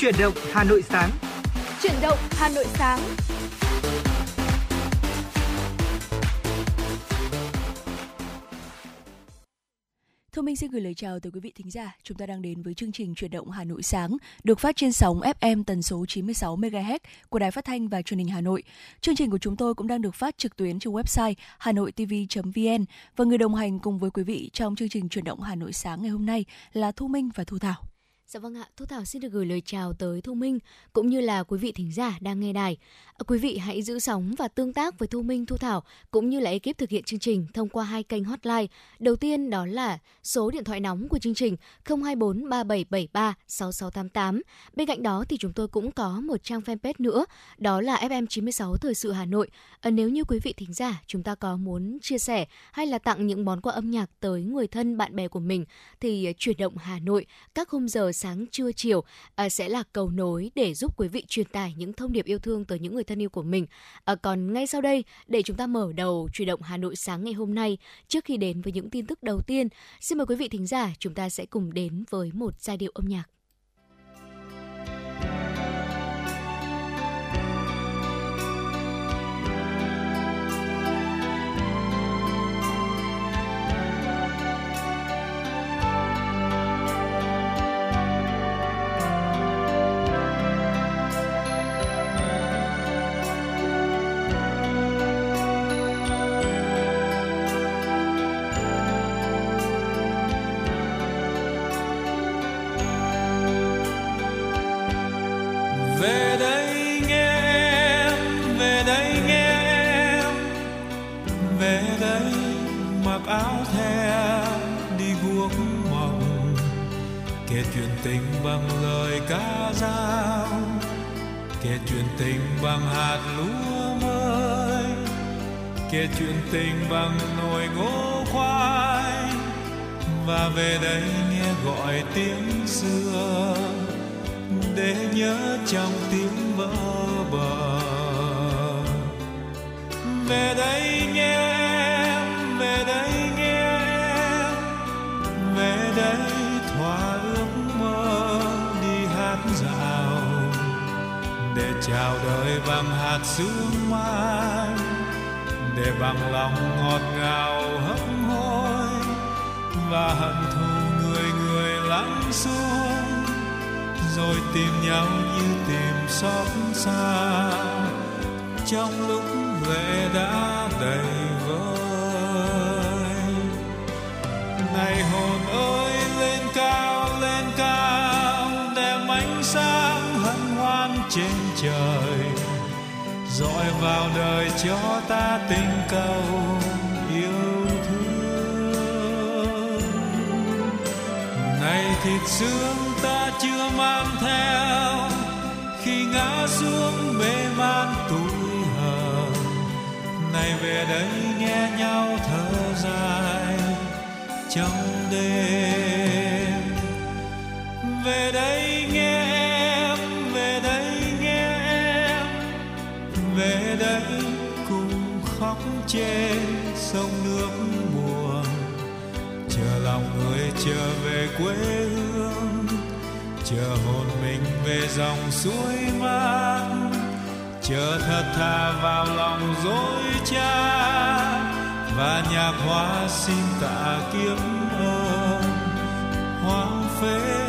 Chuyển động Hà Nội sáng. Chuyển động Hà Nội sáng. Thu Minh xin gửi lời chào tới quý vị thính giả. Chúng ta đang đến với chương trình Chuyển động Hà Nội sáng, được phát trên sóng FM tần số 96 MHz của Đài Phát thanh và Truyền hình Hà Nội. Chương trình của chúng tôi cũng đang được phát trực tuyến trên website hanoitv.vn và người đồng hành cùng với quý vị trong chương trình Chuyển động Hà Nội sáng ngày hôm nay là Thu Minh và Thu Thảo. Dạ vâng ạ, Thu Thảo xin được gửi lời chào tới Thu Minh cũng như là quý vị thính giả đang nghe đài. À, quý vị hãy giữ sóng và tương tác với Thu Minh, Thu Thảo cũng như là ekip thực hiện chương trình thông qua hai kênh hotline. Đầu tiên đó là số điện thoại nóng của chương trình 024 3773 6688. Bên cạnh đó thì chúng tôi cũng có một trang fanpage nữa, đó là FM96 Thời sự Hà Nội. À, nếu như quý vị thính giả chúng ta có muốn chia sẻ hay là tặng những món quà âm nhạc tới người thân bạn bè của mình thì à, chuyển động Hà Nội các khung giờ sáng trưa chiều à, sẽ là cầu nối để giúp quý vị truyền tải những thông điệp yêu thương tới những người thân yêu của mình. À, còn ngay sau đây, để chúng ta mở đầu chuyển động Hà Nội sáng ngày hôm nay, trước khi đến với những tin tức đầu tiên, xin mời quý vị thính giả chúng ta sẽ cùng đến với một giai điệu âm nhạc. Áo the đi guốc mộng, kể chuyện tình bằng lời ca dao, kể chuyện tình bằng hạt lúa mới, kể chuyện tình bằng nồi ngô khoai. Và về đây nghe gọi tiếng xưa, để nhớ trong tiếng vỡ bờ. Về đây nghe đây thỏa ước mơ đi hát dạo để chào đời bằng hạt sương mai, để bằng lòng ngọt ngào hấp hối. Và hận thù người người lắng xuống, rồi tìm nhau như tìm xót xa. Trong lúc lệ đã đầy trời. Dọi vào đời cho ta tình cầu yêu thương. Này thịt xương ta chưa mang theo, khi ngã xuống mê man tuổi hờ này về đây nghe nhau thở dài trong đêm. Về đây nghe về đây cùng khóc trên sông nước buồn chờ lòng người trở về quê hương, chờ hồn mình về dòng suối mát chờ thật thà vào lòng dối cha, và nhạc hoa xin tạ kiếp ơn. Hoang phế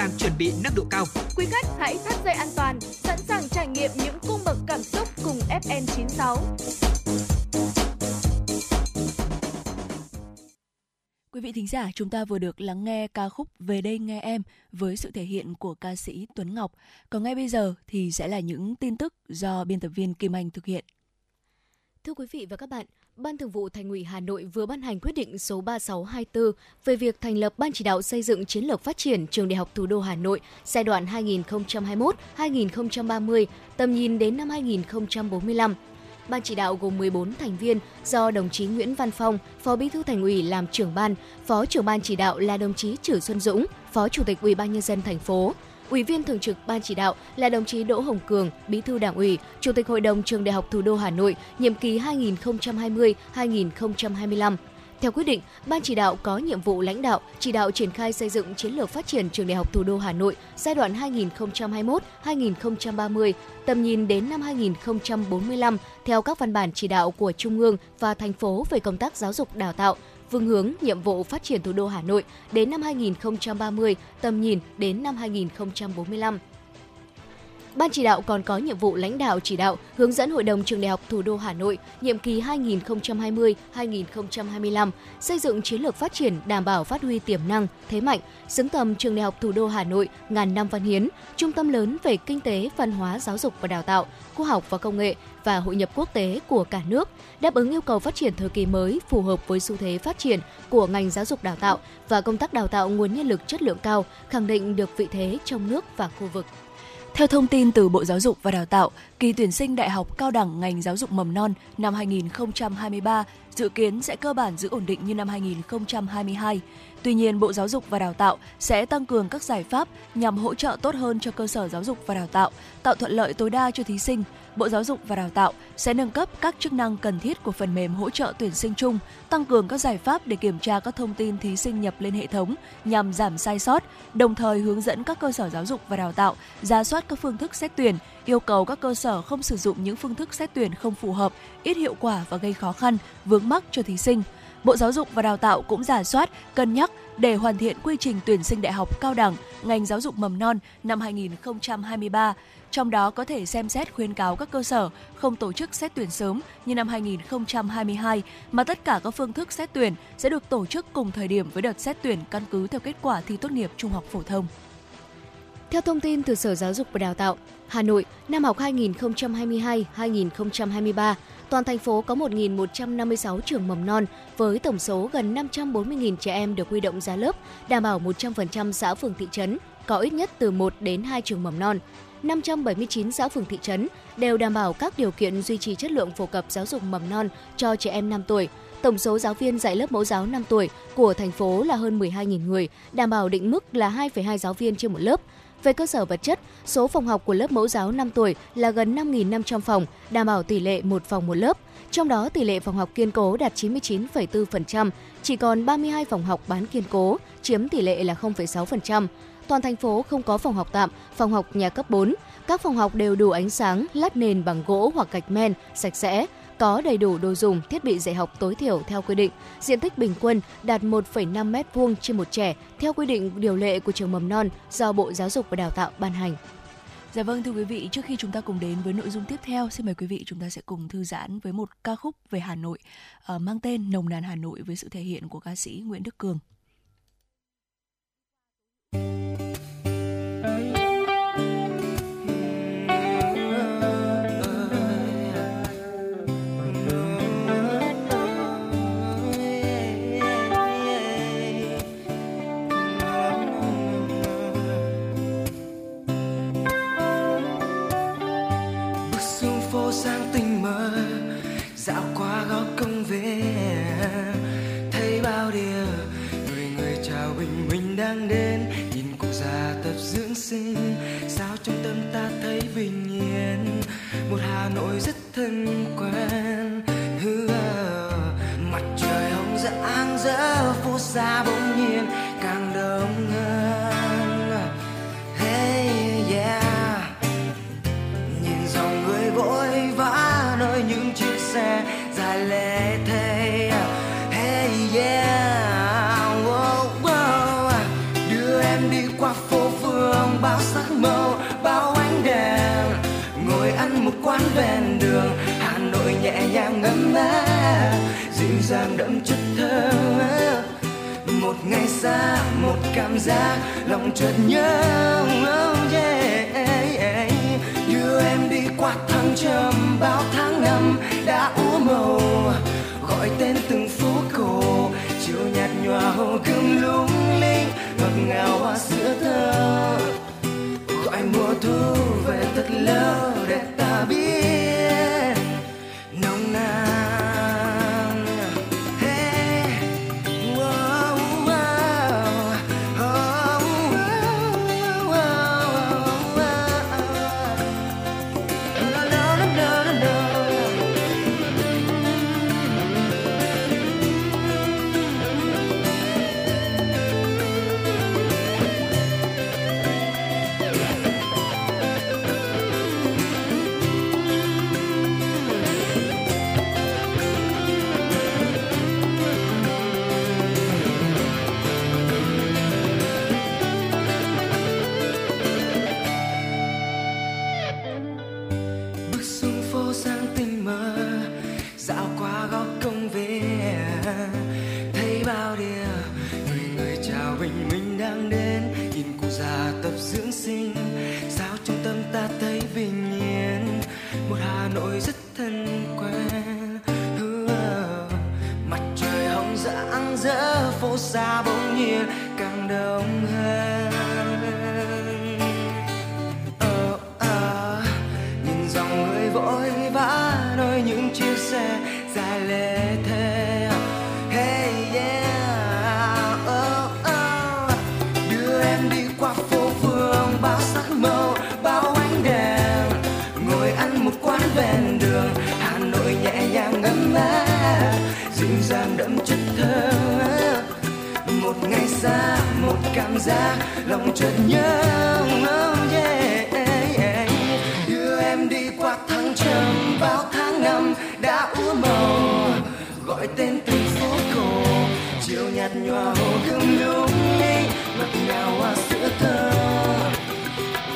đang chuẩn bị nâng độ cao. Quý khách hãy thắt dây an toàn, sẵn sàng trải nghiệm những cung bậc cảm xúc cùng FN96. Quý vị thính giả, chúng ta vừa được lắng nghe ca khúc Về đây nghe em với sự thể hiện của ca sĩ Tuấn Ngọc. Còn ngay bây giờ thì sẽ là những tin tức do biên tập viên Kim Anh thực hiện. Thưa quý vị và các bạn, Ban Thường vụ Thành ủy Hà Nội vừa ban hành quyết định số 3624 về việc thành lập Ban chỉ đạo xây dựng chiến lược phát triển Trường Đại học Thủ đô Hà Nội giai đoạn 2021-2030, tầm nhìn đến năm 2045. Ban chỉ đạo gồm 14 thành viên do đồng chí Nguyễn Văn Phong, Phó Bí thư Thành ủy làm trưởng ban, Phó trưởng ban chỉ đạo là đồng chí Trử Xuân Dũng, Phó Chủ tịch Ủy ban nhân dân thành phố. Ủy viên thường trực ban chỉ đạo là đồng chí Đỗ Hồng Cường, Bí thư Đảng ủy, Chủ tịch Hội đồng Trường Đại học Thủ đô Hà Nội, nhiệm kỳ 2020-2025. Theo quyết định, Ban chỉ đạo có nhiệm vụ lãnh đạo, chỉ đạo triển khai xây dựng chiến lược phát triển trường đại học thủ đô Hà Nội giai đoạn 2021-2030, tầm nhìn đến năm 2045 theo các văn bản chỉ đạo của Trung ương và thành phố về công tác giáo dục đào tạo, phương hướng, nhiệm vụ phát triển thủ đô Hà Nội đến năm 2030, tầm nhìn đến năm 2045. Ban chỉ đạo còn có nhiệm vụ lãnh đạo chỉ đạo, hướng dẫn Hội đồng Trường Đại học Thủ đô Hà Nội nhiệm kỳ 2020-2025 xây dựng chiến lược phát triển đảm bảo phát huy tiềm năng, thế mạnh, xứng tầm Trường Đại học Thủ đô Hà Nội ngàn năm văn hiến, trung tâm lớn về kinh tế, văn hóa, giáo dục và đào tạo, khoa học và công nghệ và hội nhập quốc tế của cả nước, đáp ứng yêu cầu phát triển thời kỳ mới phù hợp với xu thế phát triển của ngành giáo dục đào tạo và công tác đào tạo nguồn nhân lực chất lượng cao, khẳng định được vị thế trong nước và khu vực. Theo thông tin từ Bộ Giáo dục và Đào tạo, kỳ tuyển sinh đại học cao đẳng ngành giáo dục mầm non năm 2023 dự kiến sẽ cơ bản giữ ổn định như năm 2022. Tuy nhiên, Bộ Giáo dục và Đào tạo sẽ tăng cường các giải pháp nhằm hỗ trợ tốt hơn cho cơ sở giáo dục và đào tạo, tạo thuận lợi tối đa cho thí sinh. Bộ Giáo dục và Đào tạo sẽ nâng cấp các chức năng cần thiết của phần mềm hỗ trợ tuyển sinh chung, tăng cường các giải pháp để kiểm tra các thông tin thí sinh nhập lên hệ thống nhằm giảm sai sót, đồng thời hướng dẫn các cơ sở giáo dục và đào tạo ra soát các phương thức xét tuyển, yêu cầu các cơ sở không sử dụng những phương thức xét tuyển không phù hợp, ít hiệu quả và gây khó khăn, vướng mắc cho thí sinh. Bộ Giáo dục và Đào tạo cũng giả soát, cân nhắc để hoàn thiện quy trình tuyển sinh đại học cao đẳng ngành giáo dục mầm non năm 2023. Trong đó có thể xem xét khuyến cáo các cơ sở không tổ chức xét tuyển sớm như năm 2022 mà tất cả các phương thức xét tuyển sẽ được tổ chức cùng thời điểm với đợt xét tuyển căn cứ theo kết quả thi tốt nghiệp trung học phổ thông. Theo thông tin từ Sở Giáo dục và Đào tạo, Hà Nội, năm học 2022-2023, toàn thành phố có 1.156 trường mầm non với tổng số gần 540.000 trẻ em được huy động ra lớp, đảm bảo 100% xã phường thị trấn có ít nhất từ 1 đến 2 trường mầm non. 579 xã phường thị trấn đều đảm bảo các điều kiện duy trì chất lượng phổ cập giáo dục mầm non cho trẻ em 5 tuổi. Tổng số giáo viên dạy lớp mẫu giáo 5 tuổi của thành phố là hơn 12.000 người, đảm bảo định mức là 2,2 giáo viên trên một lớp. Về cơ sở vật chất, số phòng học của lớp mẫu giáo 5 tuổi là gần 5.500 phòng, đảm bảo tỷ lệ một phòng một lớp. Trong đó tỷ lệ phòng học kiên cố đạt 99,4%, chỉ còn 32 phòng học bán kiên cố, chiếm tỷ lệ là 0,6%. Toàn thành phố không có phòng học tạm, phòng học nhà cấp 4. Các phòng học đều đủ ánh sáng, lát nền bằng gỗ hoặc gạch men, sạch sẽ, có đầy đủ đồ dùng, thiết bị dạy học tối thiểu theo quy định. Diện tích bình quân đạt 1,5 m2 trên một trẻ theo quy định điều lệ của trường mầm non do Bộ Giáo dục và Đào tạo ban hành. Dạ vâng thưa quý vị, trước khi chúng ta cùng đến với nội dung tiếp theo, xin mời quý vị chúng ta sẽ cùng thư giãn với một ca khúc về Hà Nội uh, mang tên Nồng nàn Hà Nội với sự thể hiện của ca sĩ Nguyễn Đức Cường. Xinh sao trong tâm ta thấy bình yên? Một hà nội rất thân quen. Mặt trời hồng rạng rỡ, phố xa bỗng nhiên dàng đậm chất thơ. Một ngày xa, một cảm giác lòng chợt nhớ. Oh yeah. đưa em đi qua thăng trầm bao tháng năm đã úa màu. Gọi tên từng phố cổ, chiều nhạt nhòa hồ gươm lung linh, ngọt ngào hoa sữa thơ. Gọi mùa thu về thật lâu để ta biết. Bỗng nhiên càng đông hơn. Oh oh nhìn dòng người vội vã nơi những chiếc xe dài lê thê. Hey yeah oh, oh. đưa em đi qua phố phường bao sắc màu bao ánh đèn. Ngồi ăn một quán ven đường hà nội nhẹ nhàng ngâm nga dịu dàng đậm chất cảm giác lòng chợt nhớ oh yeah. đưa em đi qua tháng trầm bao tháng năm đã úa màu gọi tên từng phố cổ, chiều nhạt nhòa hồ gươm lung linh ngọt ngào hoa sữa thơ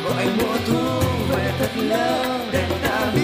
gọi mùa thu về thật lâu để ta biết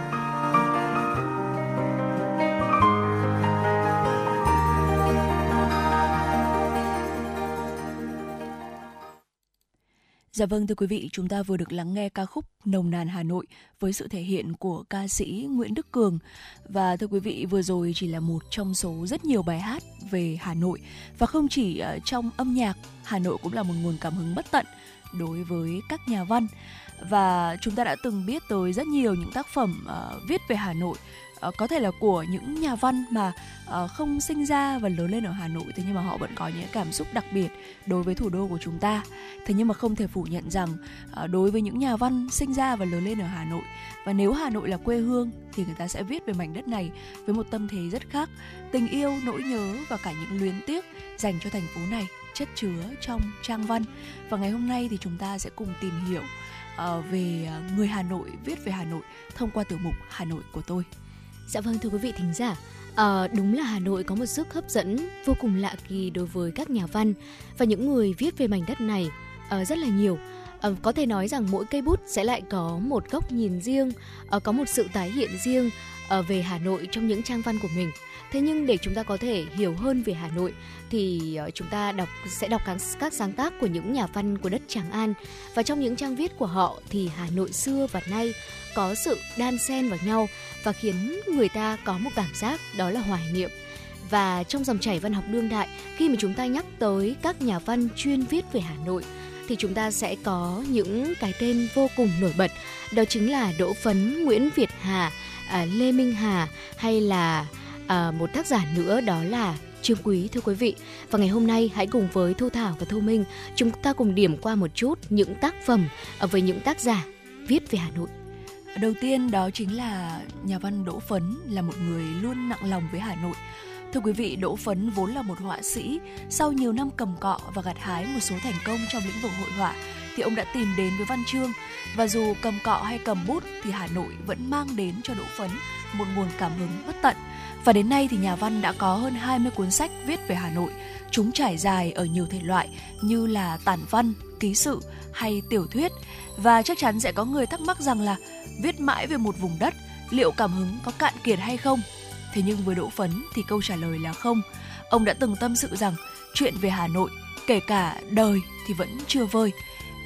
Dạ vâng thưa quý vị, chúng ta vừa được lắng nghe ca khúc Nồng nàn Hà Nội với sự thể hiện của ca sĩ Nguyễn Đức Cường. Và thưa quý vị, vừa rồi chỉ là một trong số rất nhiều bài hát về Hà Nội và không chỉ trong âm nhạc, Hà Nội cũng là một nguồn cảm hứng bất tận đối với các nhà văn. Và chúng ta đã từng biết tới rất nhiều những tác phẩm uh, viết về Hà Nội uh, có thể là của những nhà văn mà uh, không sinh ra và lớn lên ở Hà Nội thế nhưng mà họ vẫn có những cảm xúc đặc biệt đối với thủ đô của chúng ta. Thế nhưng mà không thể phủ nhận rằng uh, đối với những nhà văn sinh ra và lớn lên ở Hà Nội và nếu Hà Nội là quê hương thì người ta sẽ viết về mảnh đất này với một tâm thế rất khác, tình yêu, nỗi nhớ và cả những luyến tiếc dành cho thành phố này chất chứa trong trang văn. Và ngày hôm nay thì chúng ta sẽ cùng tìm hiểu uh, về người Hà Nội viết về Hà Nội thông qua tiểu mục Hà Nội của tôi. Dạ vâng thưa quý vị thính giả, À, đúng là Hà Nội có một sức hấp dẫn vô cùng lạ kỳ đối với các nhà văn và những người viết về mảnh đất này à, rất là nhiều. À, có thể nói rằng mỗi cây bút sẽ lại có một góc nhìn riêng, à, có một sự tái hiện riêng à, về Hà Nội trong những trang văn của mình. Thế nhưng để chúng ta có thể hiểu hơn về Hà Nội thì ờ, chúng ta đọc sẽ đọc các, các sáng tác của những nhà văn của đất Tràng An và trong những trang viết của họ thì Hà Nội xưa và nay có sự đan xen vào nhau và khiến người ta có một cảm giác đó là hoài niệm. Và trong dòng chảy văn học đương đại, khi mà chúng ta nhắc tới các nhà văn chuyên viết về Hà Nội thì chúng ta sẽ có những cái tên vô cùng nổi bật. Đó chính là Đỗ Phấn, Nguyễn Việt Hà, à, Lê Minh Hà hay là à, một tác giả nữa đó là Trương Quý thưa quý vị. Và ngày hôm nay hãy cùng với Thu Thảo và Thu Minh chúng ta cùng điểm qua một chút những tác phẩm à, với những tác giả viết về Hà Nội. Đầu tiên đó chính là nhà văn Đỗ Phấn là một người luôn nặng lòng với Hà Nội. Thưa quý vị, Đỗ Phấn vốn là một họa sĩ, sau nhiều năm cầm cọ và gặt hái một số thành công trong lĩnh vực hội họa thì ông đã tìm đến với văn chương và dù cầm cọ hay cầm bút thì Hà Nội vẫn mang đến cho Đỗ Phấn một nguồn cảm hứng bất tận. Và đến nay thì nhà văn đã có hơn 20 cuốn sách viết về Hà Nội. Chúng trải dài ở nhiều thể loại như là tản văn, ký sự hay tiểu thuyết. Và chắc chắn sẽ có người thắc mắc rằng là viết mãi về một vùng đất liệu cảm hứng có cạn kiệt hay không? Thế nhưng với đỗ phấn thì câu trả lời là không. Ông đã từng tâm sự rằng chuyện về hà nội kể cả đời thì vẫn chưa vơi.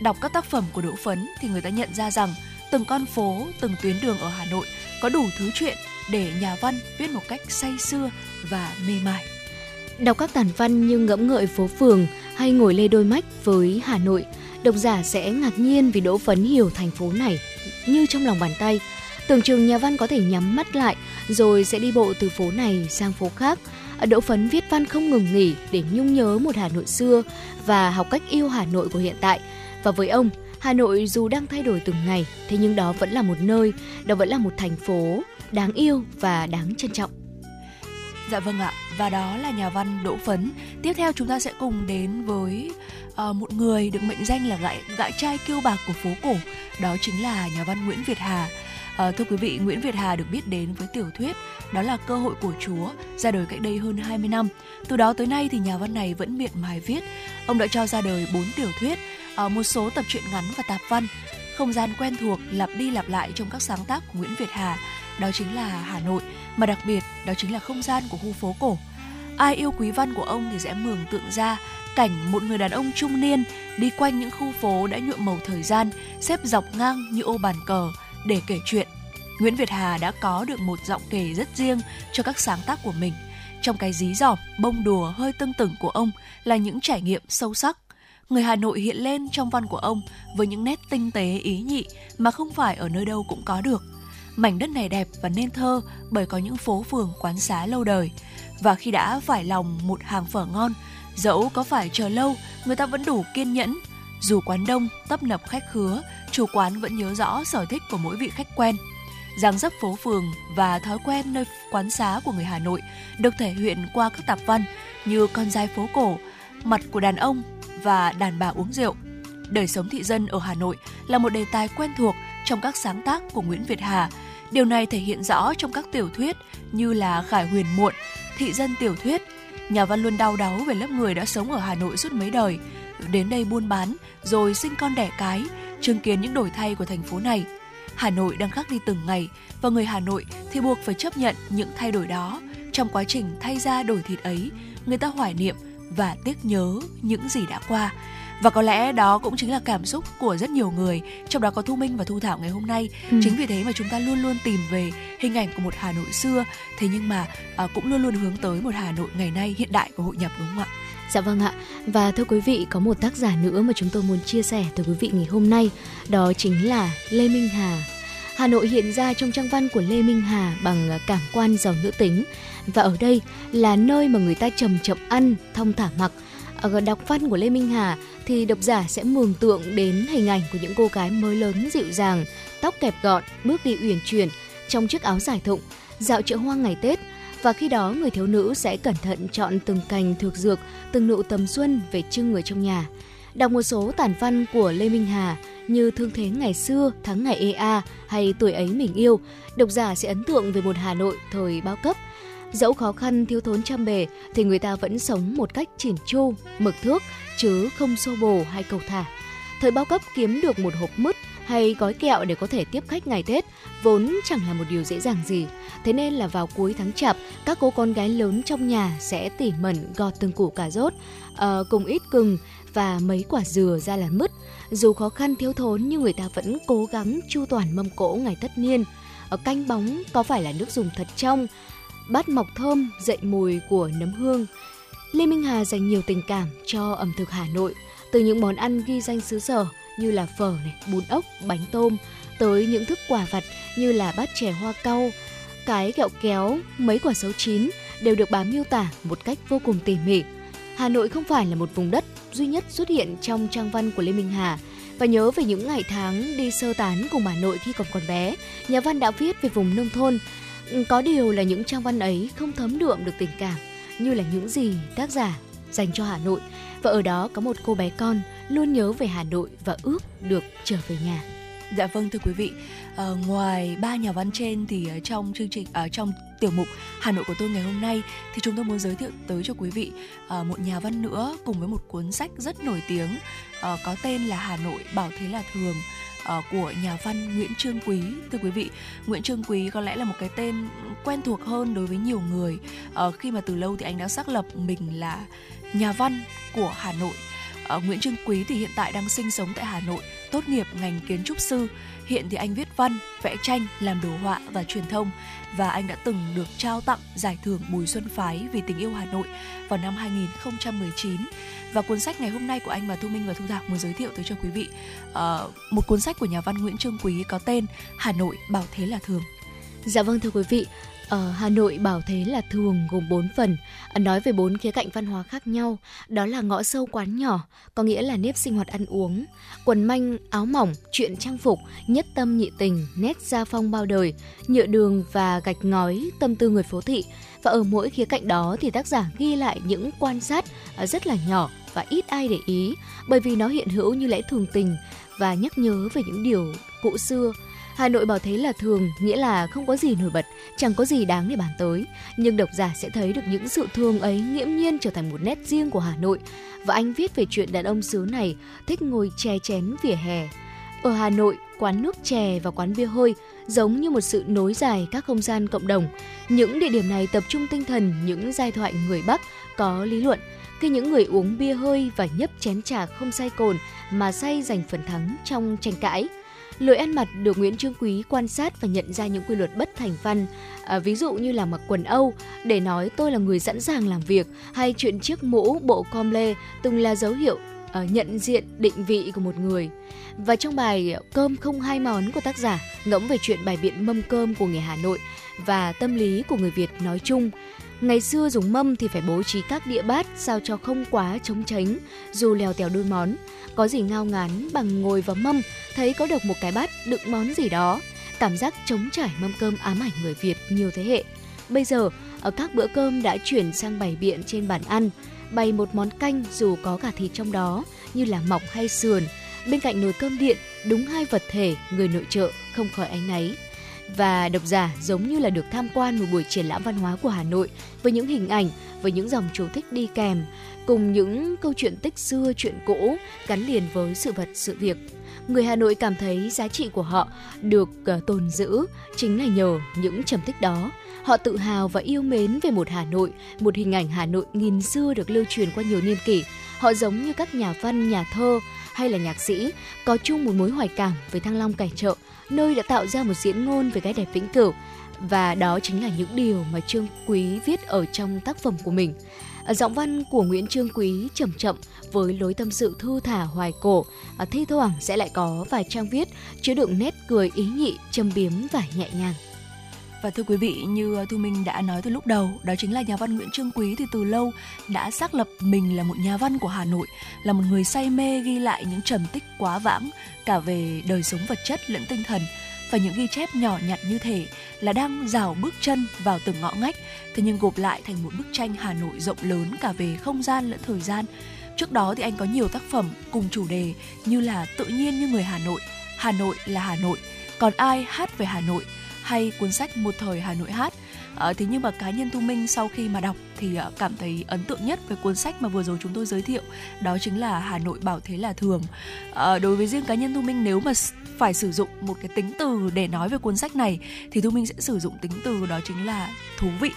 Đọc các tác phẩm của đỗ phấn thì người ta nhận ra rằng từng con phố từng tuyến đường ở hà nội có đủ thứ chuyện để nhà văn viết một cách say sưa và mê mải đọc các tản văn như ngẫm ngợi phố phường hay ngồi lê đôi mách với hà nội độc giả sẽ ngạc nhiên vì Đỗ Phấn hiểu thành phố này như trong lòng bàn tay. Tưởng chừng nhà văn có thể nhắm mắt lại rồi sẽ đi bộ từ phố này sang phố khác. Đỗ Phấn viết văn không ngừng nghỉ để nhung nhớ một Hà Nội xưa và học cách yêu Hà Nội của hiện tại. Và với ông, Hà Nội dù đang thay đổi từng ngày, thế nhưng đó vẫn là một nơi, đó vẫn là một thành phố đáng yêu và đáng trân trọng. Dạ vâng ạ, và đó là nhà văn Đỗ Phấn. Tiếp theo chúng ta sẽ cùng đến với uh, một người được mệnh danh là gã, gã trai kiêu bạc của phố cổ, đó chính là nhà văn Nguyễn Việt Hà. À, thưa quý vị, Nguyễn Việt Hà được biết đến với tiểu thuyết đó là Cơ hội của Chúa, ra đời cách đây hơn 20 năm. Từ đó tới nay thì nhà văn này vẫn miệt mài viết. Ông đã cho ra đời 4 tiểu thuyết, uh, một số tập truyện ngắn và tạp văn. Không gian quen thuộc lặp đi lặp lại trong các sáng tác của Nguyễn Việt Hà, đó chính là Hà Nội, mà đặc biệt đó chính là không gian của khu phố cổ. Ai yêu quý văn của ông thì sẽ mường tượng ra cảnh một người đàn ông trung niên đi quanh những khu phố đã nhuộm màu thời gian, xếp dọc ngang như ô bàn cờ để kể chuyện. Nguyễn Việt Hà đã có được một giọng kể rất riêng cho các sáng tác của mình. Trong cái dí dỏm, bông đùa hơi tưng tửng của ông là những trải nghiệm sâu sắc. Người Hà Nội hiện lên trong văn của ông với những nét tinh tế ý nhị mà không phải ở nơi đâu cũng có được. Mảnh đất này đẹp và nên thơ bởi có những phố phường quán xá lâu đời. Và khi đã phải lòng một hàng phở ngon, Dẫu có phải chờ lâu, người ta vẫn đủ kiên nhẫn. Dù quán đông, tấp nập khách khứa, chủ quán vẫn nhớ rõ sở thích của mỗi vị khách quen. Giang dấp phố phường và thói quen nơi quán xá của người Hà Nội được thể hiện qua các tạp văn như Con dai phố cổ, Mặt của đàn ông và Đàn bà uống rượu. Đời sống thị dân ở Hà Nội là một đề tài quen thuộc trong các sáng tác của Nguyễn Việt Hà. Điều này thể hiện rõ trong các tiểu thuyết như là Khải Huyền Muộn, Thị dân tiểu thuyết, Nhà văn luôn đau đáu về lớp người đã sống ở Hà Nội suốt mấy đời, đến đây buôn bán, rồi sinh con đẻ cái, chứng kiến những đổi thay của thành phố này. Hà Nội đang khác đi từng ngày và người Hà Nội thì buộc phải chấp nhận những thay đổi đó. Trong quá trình thay ra đổi thịt ấy, người ta hoài niệm và tiếc nhớ những gì đã qua và có lẽ đó cũng chính là cảm xúc của rất nhiều người trong đó có thu minh và thu thảo ngày hôm nay ừ. chính vì thế mà chúng ta luôn luôn tìm về hình ảnh của một hà nội xưa thế nhưng mà à, cũng luôn luôn hướng tới một hà nội ngày nay hiện đại và hội nhập đúng không ạ Dạ vâng ạ. Và thưa quý vị, có một tác giả nữa mà chúng tôi muốn chia sẻ tới quý vị ngày hôm nay, đó chính là Lê Minh Hà. Hà Nội hiện ra trong trang văn của Lê Minh Hà bằng cảm quan giàu nữ tính và ở đây là nơi mà người ta chậm chậm ăn, thong thả mặc. Ở đọc văn của Lê Minh Hà thì độc giả sẽ mường tượng đến hình ảnh của những cô gái mới lớn dịu dàng, tóc kẹp gọn, bước đi uyển chuyển trong chiếc áo dài thụng, dạo chợ hoa ngày Tết và khi đó người thiếu nữ sẽ cẩn thận chọn từng cành thược dược, từng nụ tầm xuân về trưng người trong nhà. Đọc một số tản văn của Lê Minh Hà như Thương Thế Ngày Xưa, Tháng Ngày EA hay Tuổi Ấy Mình Yêu, độc giả sẽ ấn tượng về một Hà Nội thời bao cấp. Dẫu khó khăn thiếu thốn trăm bề thì người ta vẫn sống một cách chỉn chu, mực thước, chứ không xô bồ hay cầu thả. Thời bao cấp kiếm được một hộp mứt hay gói kẹo để có thể tiếp khách ngày Tết vốn chẳng là một điều dễ dàng gì. Thế nên là vào cuối tháng chạp, các cô con gái lớn trong nhà sẽ tỉ mẩn gọt từng củ cà rốt, uh, cùng ít gừng và mấy quả dừa ra làm mứt. Dù khó khăn thiếu thốn nhưng người ta vẫn cố gắng chu toàn mâm cỗ ngày tất niên. Ở canh bóng có phải là nước dùng thật trong, bát mọc thơm dậy mùi của nấm hương. Lê Minh Hà dành nhiều tình cảm cho ẩm thực Hà Nội, từ những món ăn ghi danh xứ sở như là phở này, bún ốc, bánh tôm, tới những thức quà vặt như là bát chè hoa cau, cái kẹo kéo, mấy quả sấu chín đều được bà miêu tả một cách vô cùng tỉ mỉ. Hà Nội không phải là một vùng đất duy nhất xuất hiện trong trang văn của Lê Minh Hà. Và nhớ về những ngày tháng đi sơ tán cùng bà Nội khi còn còn bé, nhà văn đã viết về vùng nông thôn. Ừ, có điều là những trang văn ấy không thấm đượm được tình cảm như là những gì tác giả dành cho Hà Nội. Và ở đó có một cô bé con luôn nhớ về Hà Nội và ước được trở về nhà. Dạ vâng thưa quý vị, à, ngoài ba nhà văn trên thì ờ, trong chương trình ở à, trong tiểu mục Hà Nội của tôi ngày hôm nay thì chúng tôi muốn giới thiệu tới cho quý vị à, một nhà văn nữa cùng với một cuốn sách rất nổi tiếng à, có tên là Hà Nội bảo thế là thường uh, của nhà văn Nguyễn Trương Quý. Thưa quý vị, Nguyễn Trương Quý có lẽ là một cái tên quen thuộc hơn đối với nhiều người uh, khi mà từ lâu thì anh đã xác lập mình là nhà văn của Hà Nội. Uh, Nguyễn Trương Quý thì hiện tại đang sinh sống tại Hà Nội, tốt nghiệp ngành kiến trúc sư. Hiện thì anh viết văn, vẽ tranh, làm đồ họa và truyền thông và anh đã từng được trao tặng giải thưởng Bùi Xuân Phái vì tình yêu Hà Nội vào năm 2019 và cuốn sách ngày hôm nay của anh và Thu Minh và Thu Thảo muốn giới thiệu tới cho quý vị uh, một cuốn sách của nhà văn Nguyễn Trương Quý có tên Hà Nội bảo thế là thường. Dạ vâng thưa quý vị, ở Hà Nội bảo thế là thường gồm 4 phần, à, nói về bốn khía cạnh văn hóa khác nhau, đó là ngõ sâu quán nhỏ, có nghĩa là nếp sinh hoạt ăn uống, quần manh, áo mỏng, chuyện trang phục, nhất tâm nhị tình, nét gia phong bao đời, nhựa đường và gạch ngói, tâm tư người phố thị. Và ở mỗi khía cạnh đó thì tác giả ghi lại những quan sát à, rất là nhỏ và ít ai để ý, bởi vì nó hiện hữu như lẽ thường tình và nhắc nhớ về những điều cũ xưa Hà Nội bảo thế là thường, nghĩa là không có gì nổi bật, chẳng có gì đáng để bàn tới. Nhưng độc giả sẽ thấy được những sự thường ấy nghiễm nhiên trở thành một nét riêng của Hà Nội. Và anh viết về chuyện đàn ông xứ này thích ngồi chè chén vỉa hè. Ở Hà Nội, quán nước chè và quán bia hơi giống như một sự nối dài các không gian cộng đồng. Những địa điểm này tập trung tinh thần những giai thoại người Bắc có lý luận, khi những người uống bia hơi và nhấp chén trà không say cồn mà say giành phần thắng trong tranh cãi. Lười ăn mặc được Nguyễn Trương Quý quan sát và nhận ra những quy luật bất thành văn, à, ví dụ như là mặc quần Âu để nói tôi là người sẵn sàng làm việc, hay chuyện chiếc mũ bộ com lê từng là dấu hiệu à, nhận diện định vị của một người. Và trong bài Cơm không hai món của tác giả ngẫm về chuyện bài biện mâm cơm của người Hà Nội và tâm lý của người Việt nói chung. Ngày xưa dùng mâm thì phải bố trí các đĩa bát sao cho không quá trống tránh, dù lèo tèo đôi món. Có gì ngao ngán bằng ngồi vào mâm, thấy có được một cái bát đựng món gì đó. Cảm giác trống trải mâm cơm ám ảnh người Việt nhiều thế hệ. Bây giờ, ở các bữa cơm đã chuyển sang bày biện trên bàn ăn, bày một món canh dù có cả thịt trong đó, như là mọc hay sườn. Bên cạnh nồi cơm điện, đúng hai vật thể người nội trợ không khỏi ánh náy và độc giả giống như là được tham quan một buổi triển lãm văn hóa của Hà Nội với những hình ảnh, với những dòng chú thích đi kèm, cùng những câu chuyện tích xưa, chuyện cũ gắn liền với sự vật, sự việc. Người Hà Nội cảm thấy giá trị của họ được ờ, tồn giữ chính là nhờ những trầm tích đó. Họ tự hào và yêu mến về một Hà Nội, một hình ảnh Hà Nội nghìn xưa được lưu truyền qua nhiều niên kỷ. Họ giống như các nhà văn, nhà thơ hay là nhạc sĩ có chung một mối hoài cảm với Thăng Long cải trợ, nơi đã tạo ra một diễn ngôn về cái đẹp vĩnh cửu và đó chính là những điều mà Trương Quý viết ở trong tác phẩm của mình. À, giọng văn của Nguyễn Trương Quý chậm chậm với lối tâm sự thư thả hoài cổ, à, thi thoảng sẽ lại có vài trang viết chứa đựng nét cười ý nhị, châm biếm và nhẹ nhàng. Và thưa quý vị, như ờ, Thu Minh đã nói từ lúc đầu, đó chính là nhà văn Nguyễn Trương Quý thì từ lâu đã xác lập mình là một nhà văn của Hà Nội, là một người say mê ghi lại những trầm tích quá vãng cả về đời sống vật chất lẫn tinh thần và những ghi chép nhỏ nhặt như thể là đang rào bước chân vào từng ngõ ngách, thế nhưng gộp lại thành một bức tranh Hà Nội rộng lớn cả về không gian lẫn thời gian. Trước đó thì anh có nhiều tác phẩm cùng chủ đề như là Tự nhiên như người Hà Nội, Hà Nội là Hà Nội, còn ai hát về Hà Nội, hay cuốn sách một thời Hà Nội hát. À, thế nhưng mà cá nhân Thu Minh sau khi mà đọc thì uh, cảm thấy ấn tượng nhất với cuốn sách mà vừa rồi chúng tôi giới thiệu đó chính là Hà Nội bảo thế là thường. À, đối với riêng cá nhân Thu Minh nếu mà phải sử dụng một cái tính từ để nói về cuốn sách này thì Thu Minh sẽ sử dụng tính từ đó chính là thú vị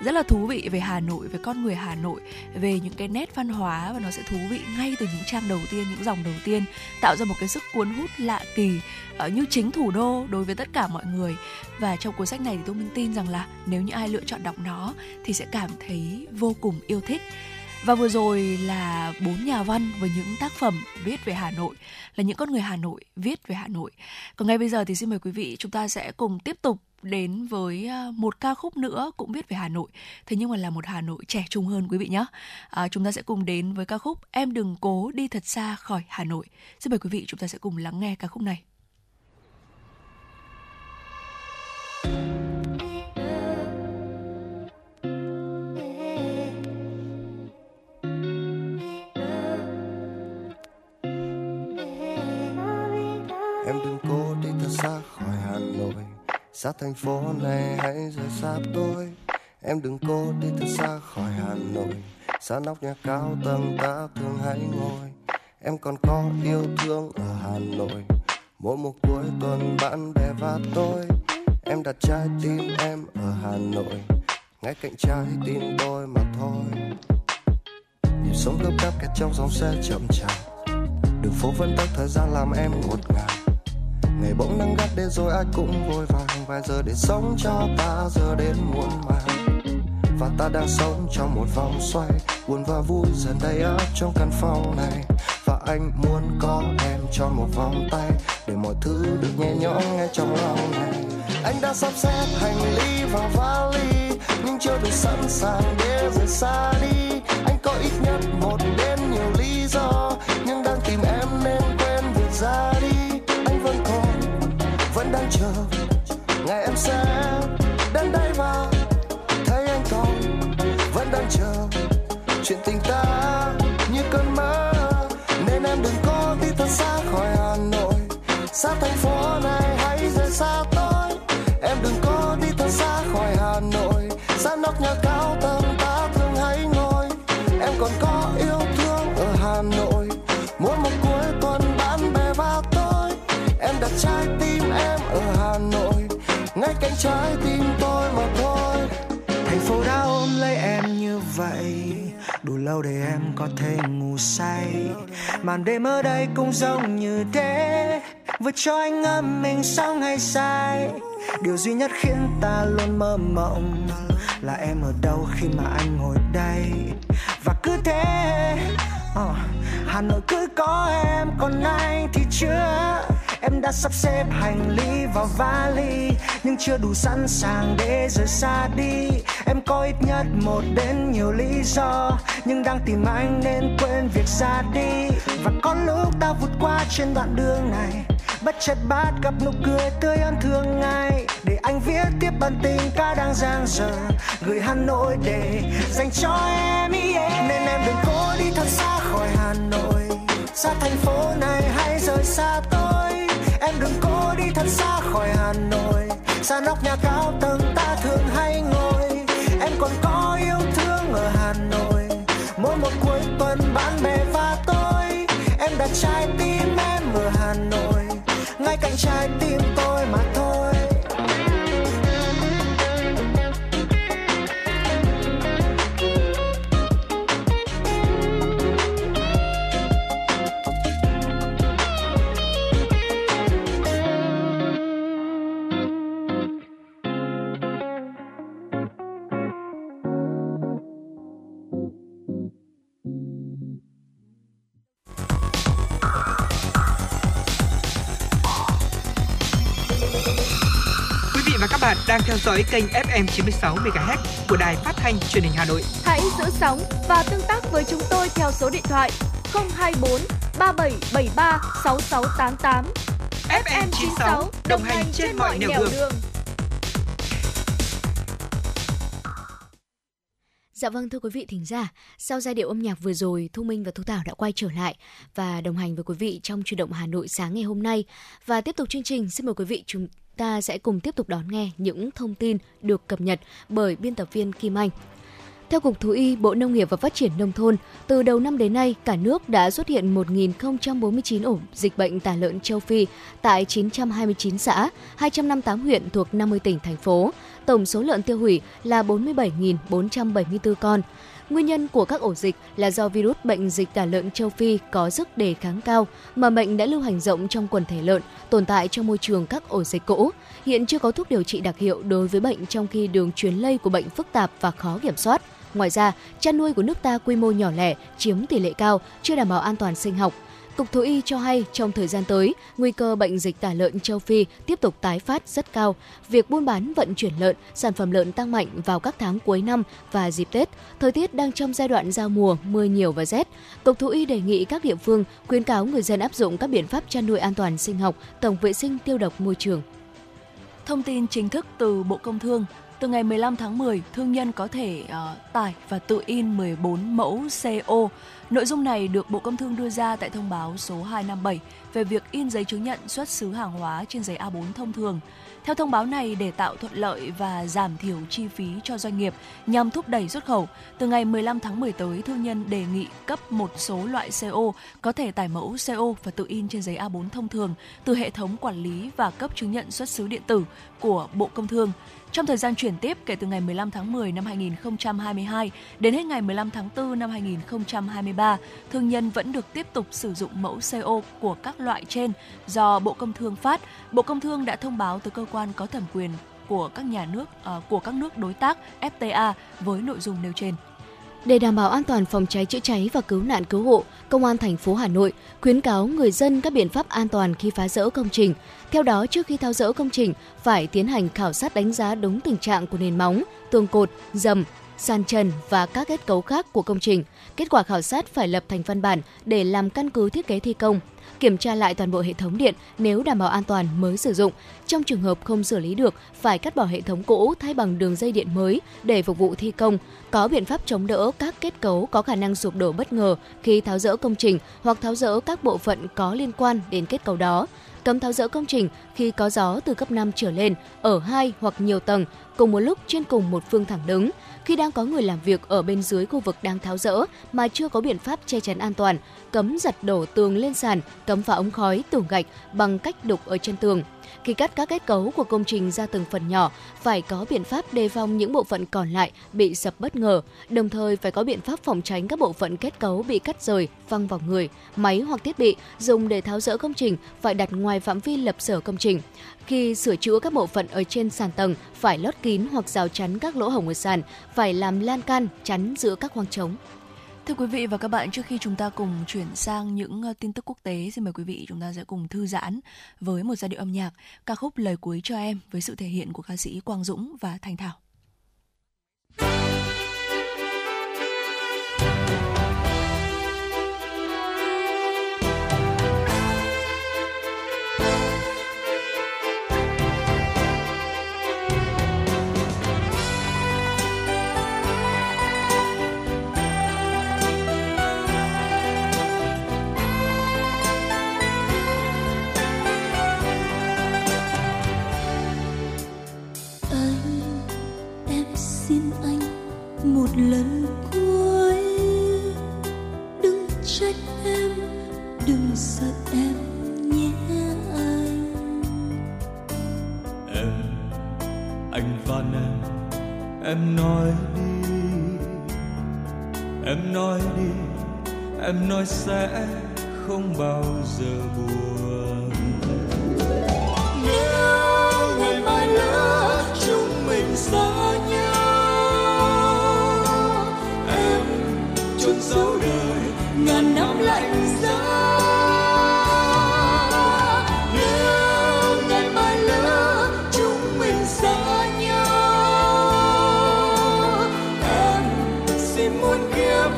rất là thú vị về Hà Nội, về con người Hà Nội, về những cái nét văn hóa và nó sẽ thú vị ngay từ những trang đầu tiên, những dòng đầu tiên, tạo ra một cái sức cuốn hút lạ kỳ uh, như chính thủ đô đối với tất cả mọi người. Và trong cuốn sách này thì tôi minh tin rằng là nếu như ai lựa chọn đọc nó thì sẽ cảm thấy vô cùng yêu thích. Và vừa rồi là bốn nhà văn với những tác phẩm viết về Hà Nội, là những con người Hà Nội viết về Hà Nội. Còn ngay bây giờ thì xin mời quý vị chúng ta sẽ cùng tiếp tục đến với à, một ca khúc nữa cũng viết về Hà Nội. Thế nhưng mà là một Hà Nội trẻ trung hơn quý vị nhé. À, chúng ta sẽ cùng đến với ca khúc Em đừng cố đi thật xa khỏi Hà Nội. Xin mời quý vị chúng ta sẽ cùng lắng nghe ca khúc này. Xa thành phố này hãy rời xa tôi. Em đừng cố đi thật xa khỏi Hà Nội. Xa nóc nhà cao tầng ta thường hay ngồi. Em còn có yêu thương ở Hà Nội. Mỗi một cuối tuần bạn bè và tôi. Em đặt trái tim em ở Hà Nội. Ngay cạnh trái tim tôi mà thôi. Nhịp sống gấp gáp kẹt trong dòng xe chậm chạp. Đường phố vẫn tắt thời gian làm em ngột ngạt. Ngày bỗng nắng gắt đến rồi ai cũng vội vàng vài giờ để sống cho ta, giờ đến muộn màng. Và ta đang sống trong một vòng xoay, buồn và vui dần đầy áp trong căn phòng này. Và anh muốn có em cho một vòng tay, để mọi thứ được nhẹ nhõm ngay trong lòng này. Anh đã sắp xếp hành lý vào vali, nhưng chưa đủ sẵn sàng để rời xa đi. Anh có ít nhất chuyện tình ta như cơn mơ. Nên em đừng có đi thật xa khỏi hà nội. Xa thành phố này hãy rời xa tôi. Em đừng có đi thật xa khỏi hà nội. Xa nóc nhà cao tầng ta thường hay ngồi. Em còn có yêu thương ở hà nội. Mỗi một cuối tuần bạn bè và tôi. Em đặt trái tim em ở hà nội. Ngay cạnh trái tim lâu để em có thể ngủ say. Màn đêm ở đây cũng giống như thế vượt cho anh ngâm mình sau ngày sai điều duy nhất khiến ta luôn mơ mộng là em ở đâu khi mà anh ngồi đây. Và cứ thế uh, hà nội cứ có em còn anh thì chưa. Em đã sắp xếp hành lý vào vali nhưng chưa đủ sẵn sàng để rời xa đi em có ít nhất một đến nhiều lý do, nhưng đang tìm anh nên quên việc ra đi. Và có lúc ta vụt qua trên đoạn đường này, bất chợt bát gặp nụ cười tươi ơn thương ngay. Để anh viết tiếp bản tình ca đang giang dở, gửi hà nội để dành cho em yeah. nên em đừng cố đi thật xa khỏi hà nội. Xa thành phố này hãy rời xa tôi. Em đừng cố đi thật xa khỏi hà nội. Xa nóc nhà cao tầng ta thường hay ngồi. Trái tim em ở hà nội. Ngay cạnh trái tim tôi và các bạn đang theo dõi kênh FM 96 MHz của đài phát thanh truyền hình Hà Nội. Hãy giữ sóng và tương tác với chúng tôi theo số điện thoại 024 3773 6688. FM 96 đồng hành trên mọi nẻo đường. đường. Dạ vâng thưa quý vị thính giả, sau giai điệu âm nhạc vừa rồi, Thu Minh và Thu Thảo đã quay trở lại và đồng hành với quý vị trong chuyển động Hà Nội sáng ngày hôm nay. Và tiếp tục chương trình, xin mời quý vị chúng ta sẽ cùng tiếp tục đón nghe những thông tin được cập nhật bởi biên tập viên Kim Anh. Theo Cục Thú y, Bộ Nông nghiệp và Phát triển Nông thôn, từ đầu năm đến nay, cả nước đã xuất hiện 1.049 ổ dịch bệnh tả lợn châu Phi tại 929 xã, 258 huyện thuộc 50 tỉnh, thành phố. Tổng số lợn tiêu hủy là 47.474 con. Nguyên nhân của các ổ dịch là do virus bệnh dịch tả lợn châu Phi có sức đề kháng cao mà bệnh đã lưu hành rộng trong quần thể lợn, tồn tại trong môi trường các ổ dịch cũ. Hiện chưa có thuốc điều trị đặc hiệu đối với bệnh trong khi đường truyền lây của bệnh phức tạp và khó kiểm soát. Ngoài ra, chăn nuôi của nước ta quy mô nhỏ lẻ, chiếm tỷ lệ cao, chưa đảm bảo an toàn sinh học. Cục Thú y cho hay trong thời gian tới, nguy cơ bệnh dịch tả lợn châu Phi tiếp tục tái phát rất cao. Việc buôn bán vận chuyển lợn, sản phẩm lợn tăng mạnh vào các tháng cuối năm và dịp Tết. Thời tiết đang trong giai đoạn giao mùa, mưa nhiều và rét. Cục Thú y đề nghị các địa phương khuyến cáo người dân áp dụng các biện pháp chăn nuôi an toàn sinh học, tổng vệ sinh tiêu độc môi trường. Thông tin chính thức từ Bộ Công Thương, từ ngày 15 tháng 10, thương nhân có thể uh, tải và tự in 14 mẫu CO. Nội dung này được Bộ Công Thương đưa ra tại thông báo số 257 về việc in giấy chứng nhận xuất xứ hàng hóa trên giấy A4 thông thường. Theo thông báo này, để tạo thuận lợi và giảm thiểu chi phí cho doanh nghiệp nhằm thúc đẩy xuất khẩu, từ ngày 15 tháng 10 tới, thương nhân đề nghị cấp một số loại CO có thể tải mẫu CO và tự in trên giấy A4 thông thường từ hệ thống quản lý và cấp chứng nhận xuất xứ điện tử của Bộ Công Thương. Trong thời gian chuyển tiếp kể từ ngày 15 tháng 10 năm 2022 đến hết ngày 15 tháng 4 năm 2023, thương nhân vẫn được tiếp tục sử dụng mẫu CO của các loại trên do Bộ Công Thương phát. Bộ Công Thương đã thông báo tới cơ quan có thẩm quyền của các nhà nước uh, của các nước đối tác FTA với nội dung nêu trên. Để đảm bảo an toàn phòng cháy chữa cháy và cứu nạn cứu hộ, Công an thành phố Hà Nội khuyến cáo người dân các biện pháp an toàn khi phá rỡ công trình. Theo đó, trước khi tháo rỡ công trình, phải tiến hành khảo sát đánh giá đúng tình trạng của nền móng, tường cột, dầm, sàn trần và các kết cấu khác của công trình. Kết quả khảo sát phải lập thành văn bản để làm căn cứ thiết kế thi công kiểm tra lại toàn bộ hệ thống điện nếu đảm bảo an toàn mới sử dụng. Trong trường hợp không xử lý được, phải cắt bỏ hệ thống cũ thay bằng đường dây điện mới để phục vụ thi công. Có biện pháp chống đỡ các kết cấu có khả năng sụp đổ bất ngờ khi tháo dỡ công trình hoặc tháo dỡ các bộ phận có liên quan đến kết cấu đó cấm tháo dỡ công trình khi có gió từ cấp 5 trở lên ở hai hoặc nhiều tầng cùng một lúc trên cùng một phương thẳng đứng. Khi đang có người làm việc ở bên dưới khu vực đang tháo rỡ mà chưa có biện pháp che chắn an toàn, cấm giật đổ tường lên sàn, cấm phá ống khói, tường gạch bằng cách đục ở chân tường. Khi cắt các kết cấu của công trình ra từng phần nhỏ, phải có biện pháp đề phòng những bộ phận còn lại bị sập bất ngờ, đồng thời phải có biện pháp phòng tránh các bộ phận kết cấu bị cắt rời, văng vào người, máy hoặc thiết bị dùng để tháo rỡ công trình phải đặt ngoài phạm vi lập sở công trình. Khi sửa chữa các bộ phận ở trên sàn tầng, phải lót kín hoặc rào chắn các lỗ hổng ở sàn, phải làm lan can chắn giữa các khoang trống. Thưa quý vị và các bạn, trước khi chúng ta cùng chuyển sang những ờ, tin tức quốc tế, xin mời quý vị chúng ta sẽ cùng thư giãn với một giai điệu âm nhạc ca khúc Lời cuối cho em với sự thể hiện của ca sĩ Quang Dũng và Thanh Thảo. Lần cuối. Đừng trách em đừng giận em nhé anh. Em anh van em em nói đi. Em nói đi em nói sẽ không bao giờ buồn. Nếu ngày mai lỡ chúng mình xa dấu đời, ngàn năm lạnh giá. Nếu ngày mai lỡ chúng mình xa nhau. Em xin muốn kiếp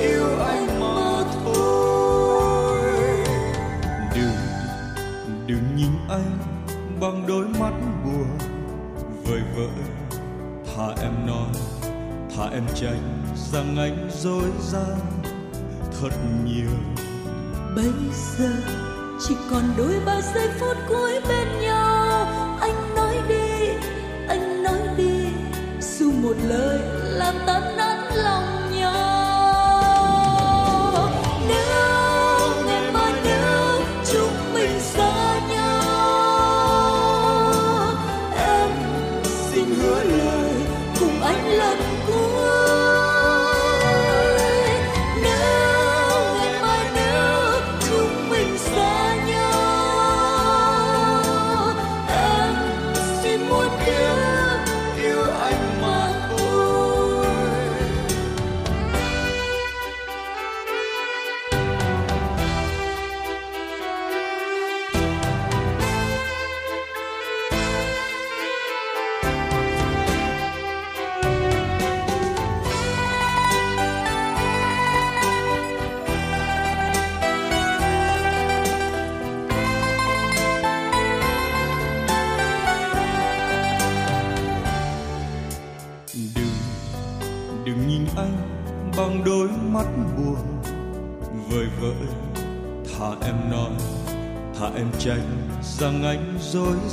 yêu anh mà thôi. Đừng đừng nhìn anh bằng đôi mắt buồn. Vời vợi thả em nói thả em tranh rằng anh dối gian thật nhiều. Bây giờ chỉ còn đôi ba giây phút cuối bên nhau. Anh nói đi, anh nói đi, dù một lời làm tan nát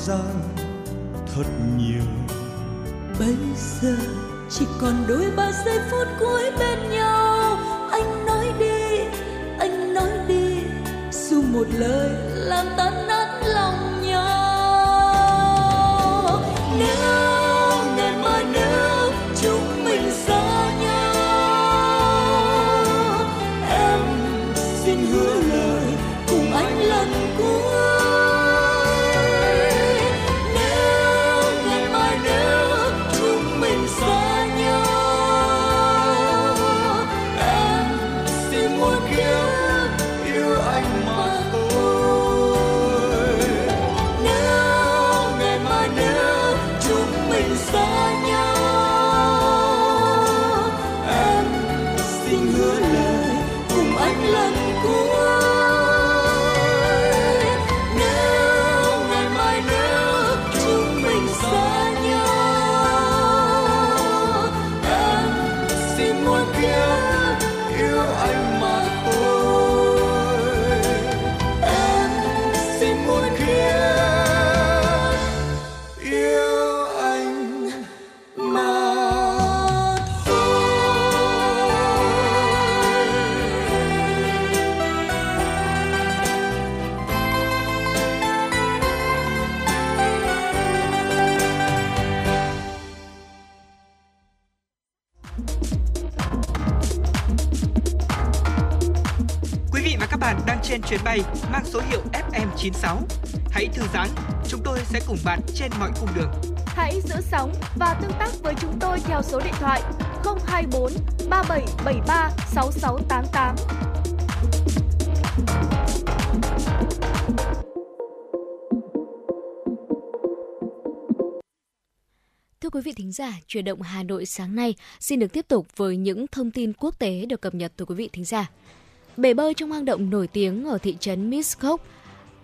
gian thật nhiều. Bây giờ chỉ còn đôi ba giây phút cuối bên FM96. Hãy thư giãn, chúng tôi sẽ cùng bạn trên mọi cung đường. Hãy giữ sóng và tương tác với chúng tôi theo số điện thoại 024 3773 6688. Thưa quý vị thính giả, chuyển động Hà Nội sáng nay xin được tiếp tục với những thông tin quốc tế được cập nhật từ quý vị thính giả. Bể bơi trong hang động nổi tiếng ở thị trấn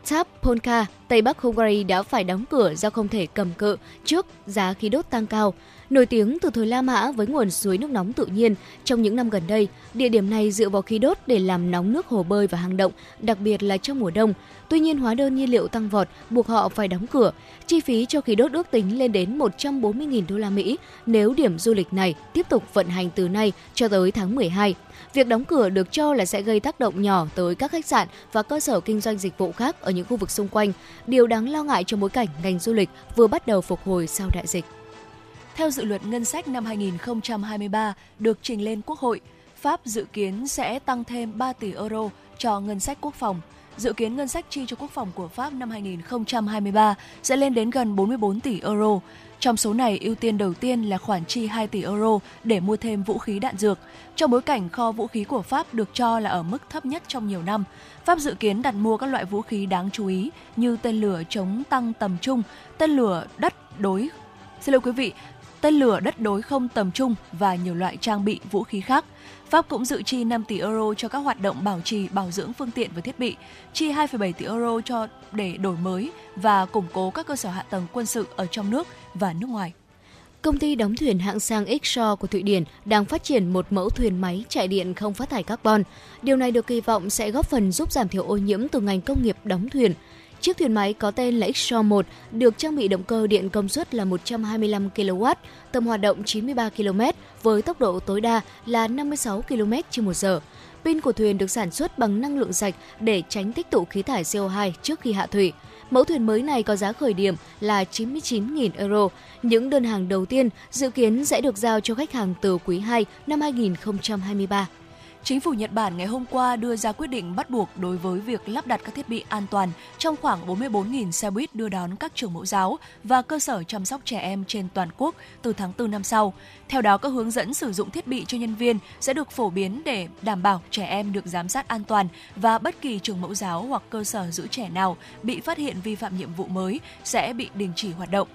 Tap Polka, Tây Bắc Hungary đã phải đóng cửa do không thể cầm cự trước giá khí đốt tăng cao. Nổi tiếng từ thời La Mã với nguồn suối nước nóng tự nhiên, trong những năm gần đây, địa điểm này dựa vào khí đốt để làm nóng nước hồ bơi và hang động, đặc biệt là trong mùa đông. Tuy nhiên, hóa đơn nhiên liệu tăng vọt buộc họ phải đóng cửa. Chi phí cho khí đốt ước tính lên đến 140.000 đô la Mỹ nếu điểm du lịch này tiếp tục vận hành từ nay cho tới tháng 12. Việc đóng cửa được cho là sẽ gây tác động nhỏ tới các khách sạn và cơ sở kinh doanh dịch vụ khác ở những khu vực xung quanh, điều đáng lo ngại trong bối cảnh ngành du lịch vừa bắt đầu phục hồi sau đại dịch. Theo dự luật ngân sách năm 2023 được trình lên Quốc hội, Pháp dự kiến sẽ tăng thêm 3 tỷ euro cho ngân sách quốc phòng. Dự kiến ngân sách chi cho quốc phòng của Pháp năm 2023 sẽ lên đến gần 44 tỷ euro. Trong số này, ưu tiên đầu tiên là khoản chi 2 tỷ euro để mua thêm vũ khí đạn dược. Trong bối cảnh kho vũ khí của Pháp được cho là ở mức thấp nhất trong nhiều năm, Pháp dự kiến đặt mua các loại vũ khí đáng chú ý như tên lửa chống tăng tầm trung, tên lửa đất đối Xin lỗi quý vị, tên lửa đất đối không tầm trung và nhiều loại trang bị vũ khí khác. Pháp cũng dự chi 5 tỷ euro cho các hoạt động bảo trì, bảo dưỡng phương tiện và thiết bị, chi 2,7 tỷ euro cho để đổi mới và củng cố các cơ sở hạ tầng quân sự ở trong nước và nước ngoài. Công ty đóng thuyền hạng sang Xshore của Thụy Điển đang phát triển một mẫu thuyền máy chạy điện không phát thải carbon. Điều này được kỳ vọng sẽ góp phần giúp giảm thiểu ô nhiễm từ ngành công nghiệp đóng thuyền. Chiếc thuyền máy có tên là Xshore 1 được trang bị động cơ điện công suất là 125 kW, tầm hoạt động 93 km với tốc độ tối đa là 56 km h. Pin của thuyền được sản xuất bằng năng lượng sạch để tránh tích tụ khí thải CO2 trước khi hạ thủy. Mẫu thuyền mới này có giá khởi điểm là 99.000 euro. Những đơn hàng đầu tiên dự kiến sẽ được giao cho khách hàng từ quý 2 năm 2023. Chính phủ Nhật Bản ngày hôm qua đưa ra quyết định bắt buộc đối với việc lắp đặt các thiết bị an toàn trong khoảng 44.000 xe buýt đưa đón các trường mẫu giáo và cơ sở chăm sóc trẻ em trên toàn quốc từ tháng 4 năm sau. Theo đó, các hướng dẫn sử dụng thiết bị cho nhân viên sẽ được phổ biến để đảm bảo trẻ em được giám sát an toàn và bất kỳ trường mẫu giáo hoặc cơ sở giữ trẻ nào bị phát hiện vi phạm nhiệm vụ mới sẽ bị đình chỉ hoạt động.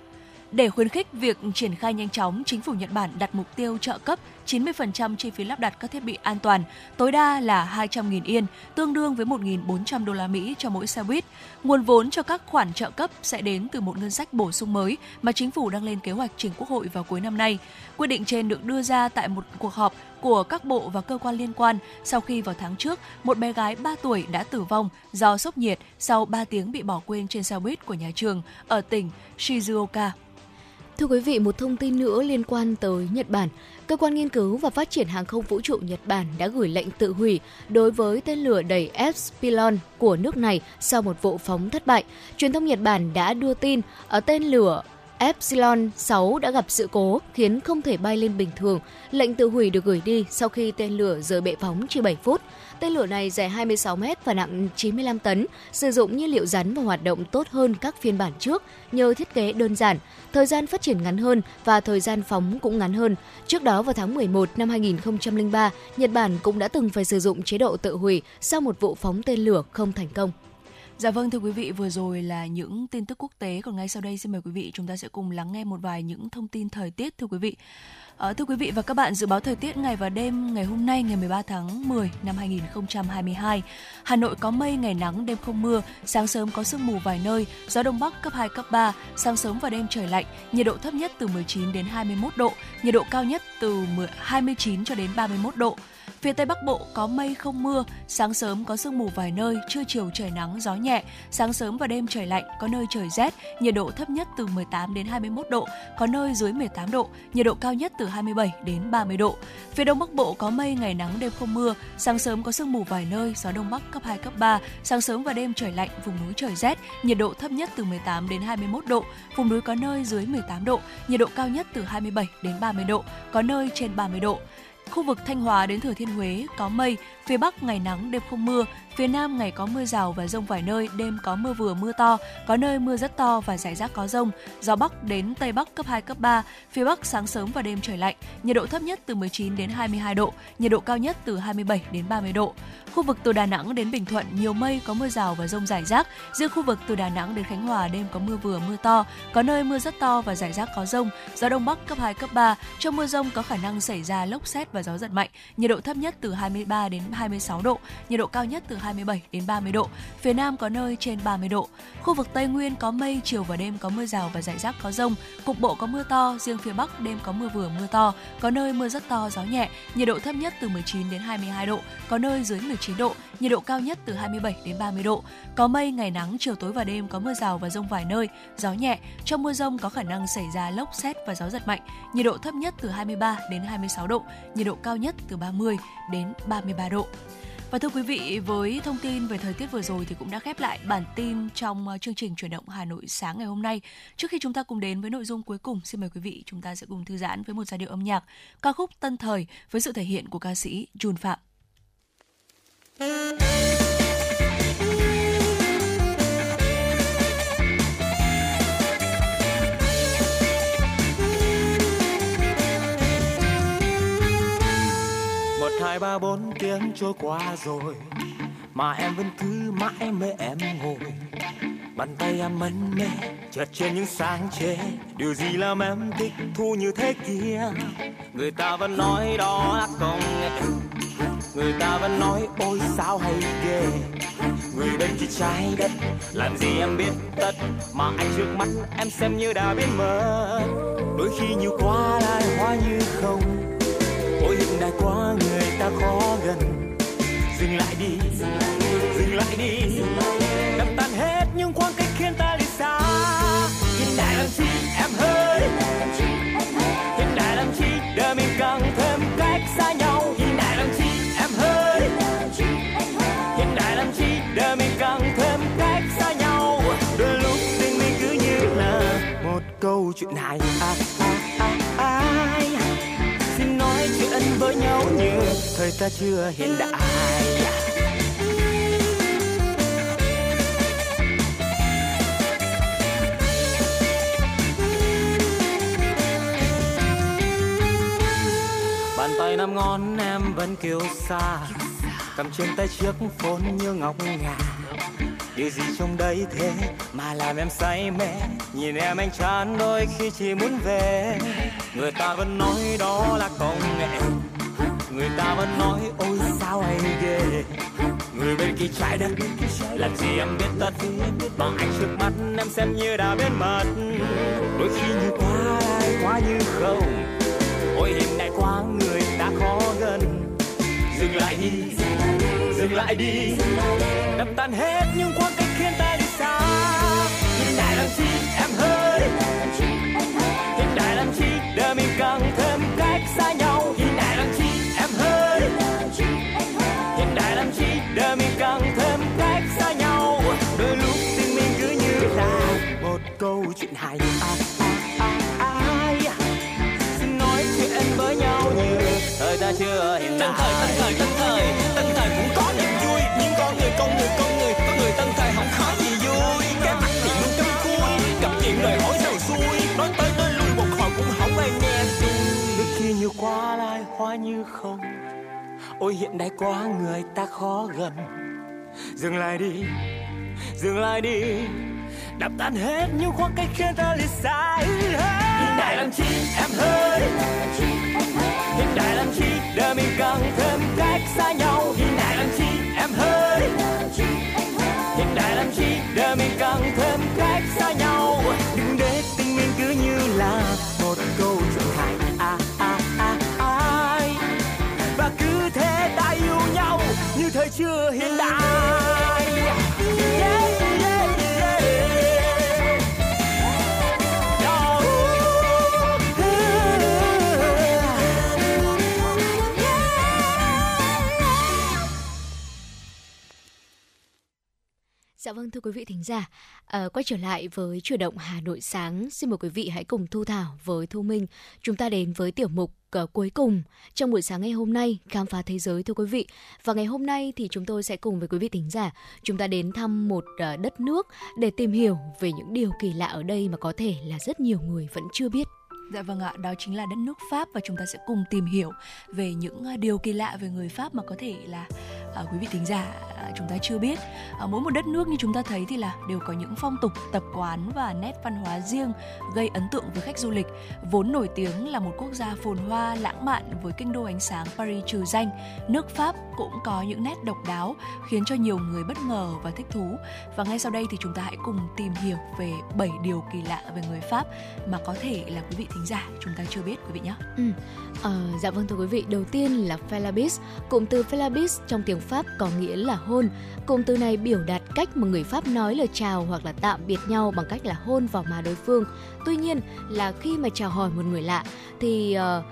Để khuyến khích việc triển khai nhanh chóng, chính phủ Nhật Bản đặt mục tiêu trợ cấp 90% chi phí lắp đặt các thiết bị an toàn, tối đa là 200.000 yên, tương đương với 1.400 đô la Mỹ cho mỗi xe buýt. Nguồn vốn cho các khoản trợ cấp sẽ đến từ một ngân sách bổ sung mới mà chính phủ đang lên kế hoạch trình Quốc hội vào cuối năm nay. Quyết định trên được đưa ra tại một cuộc họp của các bộ và cơ quan liên quan sau khi vào tháng trước, một bé gái 3 tuổi đã tử vong do sốc nhiệt sau 3 tiếng bị bỏ quên trên xe buýt của nhà trường ở tỉnh Shizuoka. Thưa quý vị, một thông tin nữa liên quan tới Nhật Bản. Cơ quan nghiên cứu và phát triển hàng không vũ trụ Nhật Bản đã gửi lệnh tự hủy đối với tên lửa đẩy Epsilon của nước này sau một vụ phóng thất bại. Truyền thông Nhật Bản đã đưa tin ở tên lửa Epsilon 6 đã gặp sự cố khiến không thể bay lên bình thường. Lệnh tự hủy được gửi đi sau khi tên lửa rời bệ phóng chỉ 7 phút. Tên lửa này dài 26 m và nặng 95 tấn, sử dụng nhiên liệu rắn và hoạt động tốt hơn các phiên bản trước nhờ thiết kế đơn giản, thời gian phát triển ngắn hơn và thời gian phóng cũng ngắn hơn. Trước đó vào tháng 11 năm 2003, Nhật Bản cũng đã từng phải sử dụng chế độ tự hủy sau một vụ phóng tên lửa không thành công. Dạ vâng thưa quý vị, vừa rồi là những tin tức quốc tế còn ngay sau đây xin mời quý vị chúng ta sẽ cùng lắng nghe một vài những thông tin thời tiết thưa quý vị. À, thưa quý vị và các bạn, dự báo thời tiết ngày và đêm ngày hôm nay ngày 13 tháng 10 năm 2022. Hà Nội có mây, ngày nắng, đêm không mưa, sáng sớm có sương mù vài nơi, gió đông bắc cấp 2 cấp 3, sáng sớm và đêm trời lạnh, nhiệt độ thấp nhất từ 19 đến 21 độ, nhiệt độ cao nhất từ 29 cho đến 31 độ. Phía Tây Bắc Bộ có mây không mưa, sáng sớm có sương mù vài nơi, trưa chiều trời nắng, gió nhẹ, sáng sớm và đêm trời lạnh, có nơi trời rét, nhiệt độ thấp nhất từ 18 đến 21 độ, có nơi dưới 18 độ, nhiệt độ cao nhất từ 27 đến 30 độ. Phía Đông Bắc Bộ có mây, ngày nắng, đêm không mưa, sáng sớm có sương mù vài nơi, gió Đông Bắc cấp 2, cấp 3, sáng sớm và đêm trời lạnh, vùng núi trời rét, nhiệt độ thấp nhất từ 18 đến 21 độ, vùng núi có nơi dưới 18 độ, nhiệt độ cao nhất từ 27 đến 30 độ, có nơi trên 30 độ. Khu vực Thanh Hóa đến Thừa Thiên Huế có mây, phía Bắc ngày nắng đêm không mưa, phía Nam ngày có mưa rào và rông vài nơi, đêm có mưa vừa mưa to, có nơi mưa rất to và rải rác có rông. Gió Bắc đến Tây Bắc cấp 2, cấp 3, phía Bắc sáng sớm và đêm trời lạnh, nhiệt độ thấp nhất từ 19 đến 22 độ, nhiệt độ cao nhất từ 27 đến 30 độ. Khu vực từ Đà Nẵng đến Bình Thuận nhiều mây, có mưa rào và rông rải rác. Riêng khu vực từ Đà Nẵng đến Khánh Hòa đêm có mưa vừa mưa to, có nơi mưa rất to và rải rác có rông. Gió Đông Bắc cấp 2, cấp 3. Trong mưa rông có khả năng xảy ra lốc xét và gió giật mạnh. Nhiệt độ thấp nhất từ 23 đến 26 độ, nhiệt độ cao nhất từ 27 đến 30 độ. Phía Nam có nơi trên 30 độ. Khu vực Tây Nguyên có mây, chiều và đêm có mưa rào và rải rác có rông. Cục bộ có mưa to, riêng phía Bắc đêm có mưa vừa mưa to, có nơi mưa rất to, gió nhẹ. Nhiệt độ thấp nhất từ 19 đến 22 độ, có nơi dưới 19 độ, nhiệt độ cao nhất từ 27 đến 30 độ. Có mây, ngày nắng, chiều tối và đêm có mưa rào và rông vài nơi, gió nhẹ. Trong mưa rông có khả năng xảy ra lốc xét và gió giật mạnh. Nhiệt độ thấp nhất từ 23 đến 26 độ, nhiệt độ cao nhất từ 30 đến 33 độ. Và thưa quý vị, với thông tin về thời tiết vừa rồi thì cũng đã khép lại bản tin trong ờ, chương trình chuyển động Hà Nội sáng ngày hôm nay. Trước khi chúng ta cùng đến với nội dung cuối cùng, xin mời quý vị chúng ta sẽ cùng thư giãn với một giai điệu âm nhạc ca khúc Tân Thời với sự thể hiện của ca sĩ Jun Phạm. Hai, ba, bốn tiếng trôi qua rồi. Mà em vẫn cứ mãi mê em ngồi. Bàn tay em mân mê chợt trên những sáng chế điều gì làm em thích thu như thế kia? Người ta vẫn nói đó là công nghệ. Người ta vẫn nói, ôi, sao hay ghê. Người bên kia trái đất, làm gì em biết tất? Mà anh trước mắt em xem như đã biến mất đôi khi nhiều quá lại hóa như không ôi hiện đại quá người ta khó gần. Dừng lại đi, dừng lại đi. Đập tan hết những khoảng cách khiến ta đi xa. Hiện đại làm chi em hơi. Thời ta chưa hiện đại. Bàn tay năm ngón em vẫn kiêu xa cầm trên tay chiếc phone như ngọc ngà. Điều gì trong đấy thế mà làm em say mê? Nhìn em anh chán đôi khi chỉ muốn về. Người ta vẫn nói đó là công nghệ người ta vẫn nói, ôi, sao hay ghê? Người bên kia trái đất làm gì em biết tất? Bằng anh trước mắt em xem như đã biến mất. Đôi khi như quá ai, quá như không. Ôi, hiện đại quá người ta khó gần. Dừng lại đi, dừng lại đi. Đập tan hết những khoảng cách ôi, hiện đại quá người ta khó gần. Dừng lại đi, dừng lại đi. Đập tan hết những khoảng cách khiến ta lìa xa. Hiện đại làm chi em hơi. Hiện đại làm chi để mình càng thêm cách xa nhau. Hiện đại làm chi em hơi. Hiện đại làm chi để mình càng thêm cách xa nhau. Đừng để tình mình cứ như là một câu như thời chưa hiện Dạ vâng thưa quý vị thính giả, à, quay trở lại với chuyển động Hà Nội sáng, xin mời quý vị hãy cùng Thu Thảo với Thu Minh chúng ta đến với tiểu mục uh, cuối cùng trong buổi sáng ngày hôm nay khám phá thế giới thưa quý vị. Và ngày hôm nay thì chúng tôi sẽ cùng với quý vị thính giả chúng ta đến thăm một uh, đất nước để tìm hiểu về những điều kỳ lạ ở đây mà có thể là rất nhiều người vẫn chưa biết. Dạ vâng ạ, đó chính là đất nước Pháp và chúng ta sẽ cùng tìm hiểu về những à, điều kỳ lạ về người Pháp mà có thể là à, quý vị thính giả à, chúng ta chưa biết. À, mỗi một đất nước như chúng ta thấy thì là đều có những phong tục, tập quán và nét văn hóa riêng gây ấn tượng với khách du lịch. Vốn nổi tiếng là một quốc gia phồn hoa, lãng mạn với kinh đô ánh sáng Paris trừ danh, nước Pháp cũng có những nét độc đáo khiến cho nhiều người bất ngờ và thích thú. Và ngay sau đây thì chúng ta hãy cùng tìm hiểu về 7 điều kỳ lạ về người Pháp mà có thể là quý vị thính giả chúng ta chưa biết quý vị nhé. Ừ. À, dạ vâng thưa quý vị, đầu tiên là Felabis. Cụm từ Felabis trong tiếng Pháp có nghĩa là hôn. Cụm từ này biểu đạt cách mà người Pháp nói lời chào hoặc là tạm biệt nhau bằng cách là hôn vào má đối phương. Tuy nhiên là khi mà chào hỏi một người lạ thì uh,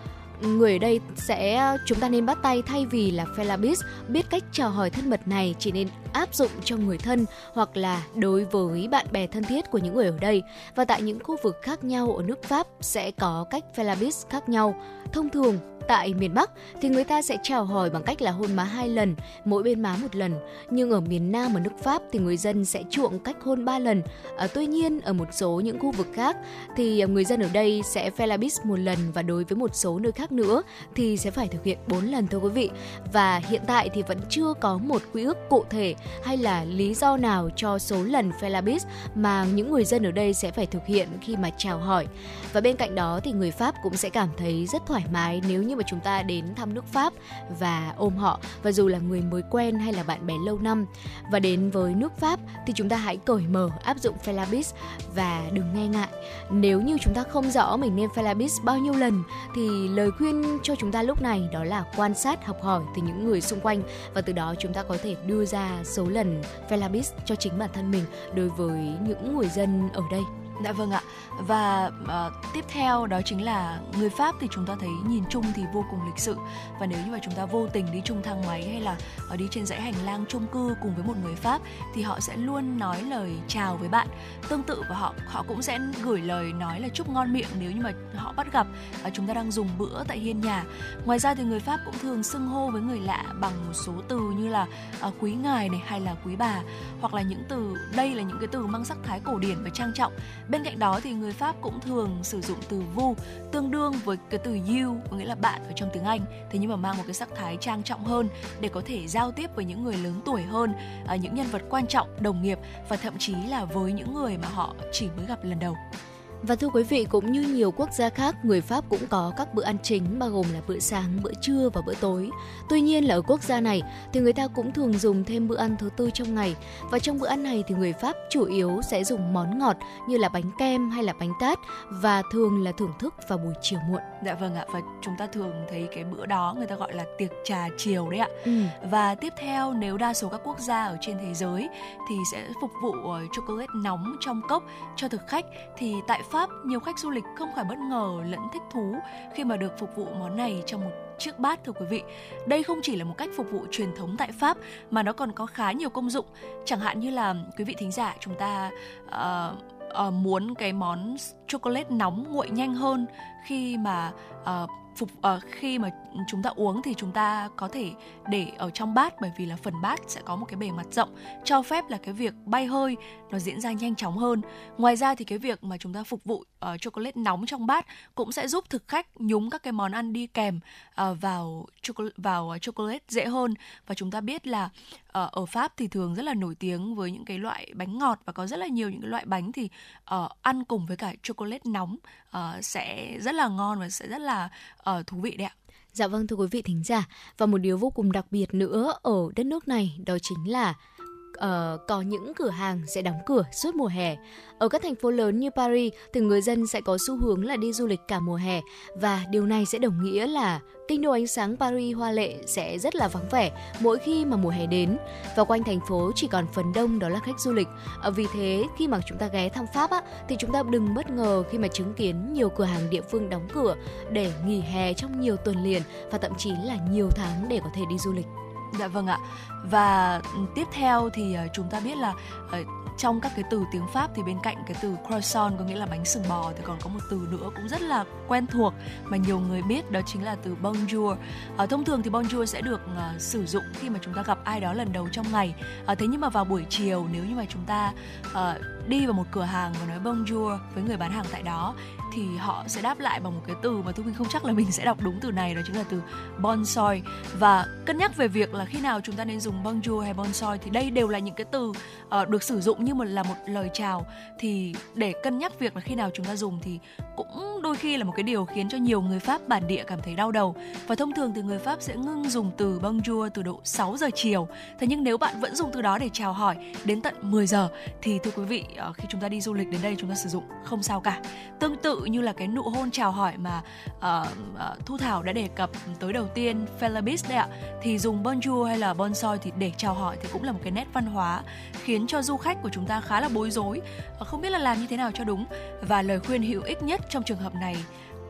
người ở đây sẽ à, chúng ta nên bắt tay thay vì là Felabis biết cách chào hỏi thân mật này, chỉ nên áp dụng cho người thân hoặc là đối với bạn bè thân thiết của những người ở đây và tại những khu vực khác nhau ở nước Pháp sẽ có cách Felabis khác nhau. Thông thường Tại miền Bắc thì người ta sẽ chào hỏi bằng cách là hôn má hai lần, mỗi bên má một lần. Nhưng ở miền Nam ở nước Pháp thì người dân sẽ chuộng cách hôn ba lần. À, tuy nhiên ở một số những khu vực khác thì ờ, người dân ở đây sẽ felabis một lần và đối với một số nơi khác nữa thì sẽ phải thực hiện 4 lần thưa quý vị. Và hiện tại thì vẫn chưa có một quy ước cụ thể hay là lý do nào cho số lần felabis mà những người dân ở đây sẽ phải thực hiện khi mà chào hỏi. Và bên cạnh đó thì người Pháp cũng sẽ cảm thấy rất thoải mái nếu như mà chúng ta đến thăm nước Pháp và ôm họ, và dù là người mới quen hay là bạn bè lâu năm và đến với nước Pháp thì chúng ta hãy cởi mở, áp dụng felabis và đừng nghe ngại. Nếu như chúng ta không rõ mình nên felabis bao nhiêu lần, thì lời khuyên cho chúng ta lúc này đó là quan sát, học hỏi từ những người xung quanh và từ đó chúng ta có thể đưa ra số lần felabis cho chính bản thân mình đối với những người dân ở đây. Dạ vâng ạ. Và uh, tiếp theo đó chính là người Pháp thì chúng ta thấy nhìn chung thì vô cùng lịch sự và nếu như mà chúng ta vô tình đi chung thang máy hay là ở đi trên dãy hành lang chung cư cùng với một người Pháp thì họ sẽ luôn nói lời chào với bạn. Tương tự và họ họ cũng sẽ gửi lời nói là chúc ngon miệng nếu như mà họ bắt gặp uh, chúng ta đang dùng bữa tại hiên nhà. Ngoài ra thì người Pháp cũng thường xưng hô với người lạ bằng một số từ như là uh, quý ngài này hay là quý bà hoặc là những từ đây là những cái từ mang sắc thái cổ điển và trang trọng Bên cạnh đó thì người Pháp cũng thường sử dụng từ vu tương đương với cái từ you có nghĩa là bạn ở trong tiếng Anh thế nhưng mà mang một cái sắc thái trang trọng hơn để có thể giao tiếp với những người lớn tuổi hơn, à, những nhân vật quan trọng, đồng nghiệp và thậm chí là với những người mà họ chỉ mới gặp lần đầu. Và thưa quý vị, cũng như nhiều quốc gia khác, người Pháp cũng có các bữa ăn chính bao gồm là bữa sáng, bữa trưa và bữa tối. Tuy nhiên là ở quốc gia này thì người ta cũng thường dùng thêm bữa ăn thứ tư trong ngày. Và trong bữa ăn này thì người Pháp chủ yếu sẽ dùng món ngọt như là bánh kem hay là bánh tát và thường là thưởng thức vào buổi chiều muộn. Dạ vâng ạ, và chúng ta thường thấy cái bữa đó người ta gọi là tiệc trà chiều đấy ạ. Ừ. Và tiếp theo nếu đa số các quốc gia ở trên thế giới thì sẽ phục vụ ờ, chocolate nóng trong cốc cho thực khách thì tại Pháp, nhiều khách du lịch không khỏi bất ngờ lẫn thích thú khi mà được phục vụ món này trong một chiếc bát thưa quý vị. Đây không chỉ là một cách phục vụ truyền thống tại Pháp mà nó còn có khá nhiều công dụng. Chẳng hạn như là quý vị thính giả chúng ta uh, uh, muốn cái món chocolate nóng nguội nhanh hơn khi mà uh, phục uh, khi mà chúng ta uống thì chúng ta có thể để ở trong bát bởi vì là phần bát sẽ có một cái bề mặt rộng cho phép là cái việc bay hơi nó diễn ra nhanh chóng hơn. Ngoài ra thì cái việc mà chúng ta phục vụ uh, chocolate nóng trong bát cũng sẽ giúp thực khách nhúng các cái món ăn đi kèm uh, vào chocolate vào chocolate dễ hơn và chúng ta biết là uh, ở Pháp thì thường rất là nổi tiếng với những cái loại bánh ngọt và có rất là nhiều những cái loại bánh thì uh, ăn cùng với cả chocolate nóng uh, sẽ rất là ngon và sẽ rất là uh, Ờ, thú vị đấy ạ. Dạ vâng thưa quý vị thính giả và một điều vô cùng đặc biệt nữa ở đất nước này, đó chính là uh, có những cửa hàng sẽ đóng cửa suốt mùa hè. Ở các thành phố lớn như Paris thì người dân sẽ có xu hướng là đi du lịch cả mùa hè và điều này sẽ đồng nghĩa là kinh đô ánh sáng Paris hoa lệ sẽ rất là vắng vẻ mỗi khi mà mùa hè đến và quanh thành phố chỉ còn phần đông đó là khách du lịch. Ờ, vì thế khi mà chúng ta ghé thăm Pháp á, thì chúng ta đừng bất ngờ khi mà chứng kiến nhiều cửa hàng địa phương đóng cửa để nghỉ hè trong nhiều tuần liền và thậm chí là nhiều tháng để có thể đi du lịch. Dạ vâng ạ. Và tiếp theo thì ờ, chúng ta biết là ờ, trong các cái từ tiếng Pháp thì bên cạnh cái từ croissant có nghĩa là bánh sừng bò thì còn có một từ nữa cũng rất là quen thuộc mà nhiều người biết đó chính là từ bonjour. À, thông thường thì bonjour sẽ được uh, sử dụng khi mà chúng ta gặp ai đó lần đầu trong ngày. À, thế nhưng mà vào buổi chiều nếu như mà chúng ta uh, đi vào một cửa hàng và nói bonjour với người bán hàng tại đó thì họ sẽ đáp lại bằng một cái từ mà thu minh không chắc là mình sẽ đọc đúng từ này đó chính là từ bonsoi. Và cân nhắc về việc là khi nào chúng ta nên dùng bonjour hay bonsoi thì đây đều là những cái từ uh, được sử dụng như một là một lời chào. Thì để cân nhắc việc là khi nào chúng ta dùng thì cũng đôi khi là một cái điều khiến cho nhiều người Pháp bản địa cảm thấy đau đầu. Và thông thường thì người Pháp sẽ ngưng dùng từ bonjour từ độ 6 giờ chiều. Thế nhưng nếu bạn vẫn dùng từ đó để chào hỏi đến tận 10 giờ thì thưa quý vị uh, khi chúng ta đi du lịch đến đây chúng ta sử dụng không sao cả. Tương tự như là cái nụ hôn chào hỏi mà uh, uh, Thu Thảo đã đề cập tới đầu tiên Felabis đấy ạ thì dùng bonjour hay là bonsoi thì để chào hỏi thì cũng là một cái nét văn hóa khiến cho du khách của chúng ta khá là bối rối. Không biết là làm như thế nào cho đúng và lời khuyên hữu ích nhất trong trường hợp này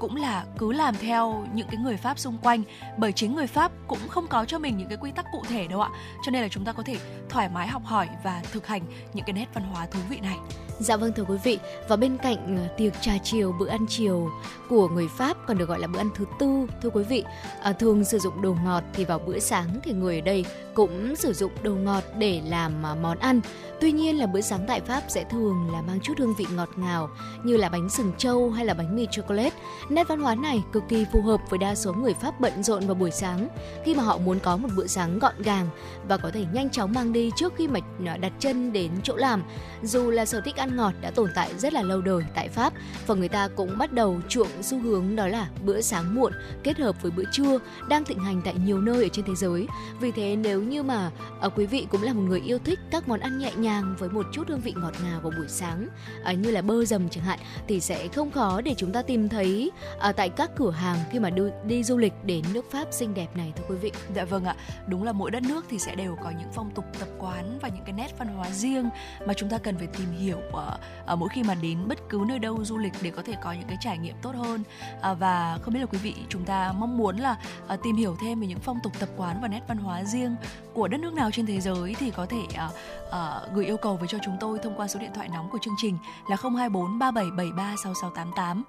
cũng là cứ làm theo những cái người Pháp xung quanh bởi chính người Pháp cũng không có cho mình những cái quy tắc cụ thể đâu ạ. Cho nên là chúng ta có thể thoải mái học hỏi và thực hành những cái nét văn hóa thú vị này. Dạ vâng thưa quý vị, và bên cạnh ờ, tiệc trà chiều, bữa ăn chiều của người Pháp còn được gọi là bữa ăn thứ tư thưa quý vị, à, thường sử dụng đồ ngọt thì vào bữa sáng thì người ở đây cũng sử dụng đồ ngọt để làm à, món ăn. Tuy nhiên là bữa sáng tại Pháp sẽ thường là mang chút hương vị ngọt ngào như là bánh sừng trâu hay là bánh mì chocolate. Nét văn hóa này cực kỳ phù hợp với đa số người Pháp bận rộn vào buổi sáng khi mà họ muốn có một bữa sáng gọn gàng và có thể nhanh chóng mang đi trước khi mà à, đặt chân đến chỗ làm. Dù là sở thích ăn ngọt đã tồn tại rất là lâu đời tại Pháp và người ta cũng bắt đầu chuộng xu hướng đó là bữa sáng muộn kết hợp với bữa trưa đang thịnh hành tại nhiều nơi ở trên thế giới. Vì thế nếu như mà à, quý vị cũng là một người yêu thích các món ăn nhẹ nhàng với một chút hương vị ngọt ngào vào buổi sáng à, như là bơ dầm chẳng hạn thì sẽ không khó để chúng ta tìm thấy à, tại các cửa hàng khi mà đi, đi du lịch đến nước Pháp xinh đẹp này thưa quý vị. Dạ vâng ạ, đúng là mỗi đất nước thì sẽ đều có những phong tục tập quán và những cái nét văn hóa riêng mà chúng ta cần phải tìm hiểu ở, ở mỗi khi mà đến bất cứ nơi đâu du lịch để có thể có những cái trải nghiệm tốt hơn à, và không biết là quý vị chúng ta mong muốn là à, tìm hiểu thêm về những phong tục tập quán và nét văn hóa riêng của đất nước nào trên thế giới thì có thể uh, uh, gửi yêu cầu về cho chúng tôi thông qua số điện thoại nóng của chương trình là 024 3773 6688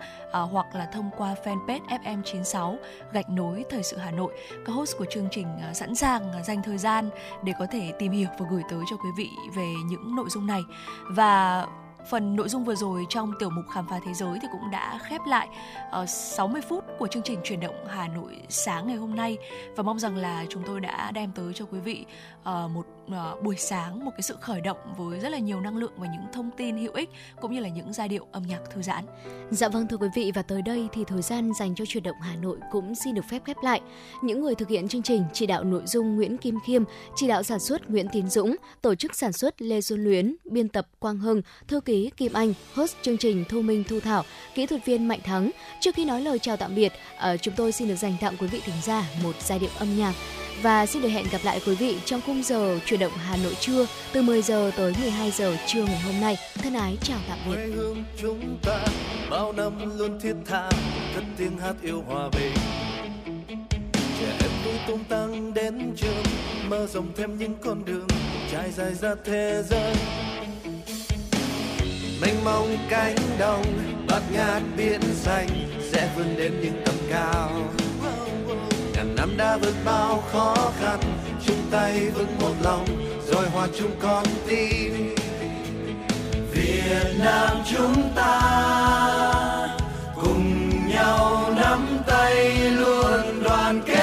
uh, hoặc là thông qua fanpage FM96 gạch nối thời sự Hà Nội. Các host của chương trình uh, sẵn sàng uh, dành thời gian để có thể tìm hiểu và gửi tới cho quý vị về những nội dung này. Và Phần nội dung vừa rồi trong tiểu mục khám phá thế giới thì cũng đã khép lại uh, 60 phút của chương trình chuyển động Hà Nội sáng ngày hôm nay và mong rằng là chúng tôi đã đem tới cho quý vị uh, một uh, buổi sáng một cái sự khởi động với rất là nhiều năng lượng và những thông tin hữu ích cũng như là những giai điệu âm nhạc thư giãn. Dạ vâng thưa quý vị và tới đây thì thời gian dành cho chuyển động Hà Nội cũng xin được phép khép lại. Những người thực hiện chương trình chỉ đạo nội dung Nguyễn Kim Khiêm, chỉ đạo sản xuất Nguyễn Tiến Dũng, tổ chức sản xuất Lê Xuân Luyến, biên tập Quang Hưng, thư ký Kim Anh, host chương trình Thu Minh Thu Thảo, kỹ thuật viên Mạnh Thắng. Trước khi nói lời chào tạm biệt, uh, chúng tôi xin được dành tặng quý vị thính giả một giai điệu âm nhạc và xin được hẹn gặp lại quý vị trong khung giờ chuyển động Hà Nội trưa từ 10 giờ tới 12 giờ trưa ngày hôm nay. Thân ái chào tạm biệt. quê hương chúng ta, bao năm luôn thiết tha, cất tiếng hát yêu hòa bình trẻ em vui tung tăng đến trường mơ rộng thêm những con đường trải dài ra thế giới mênh mông cánh đồng, bát ngát biển xanh, sẽ vươn đến những tầm cao năm đã vượt bao khó khăn, chung tay vững một lòng, rồi hòa chung con tim Việt Nam chúng ta cùng nhau nắm tay luôn đoàn kết.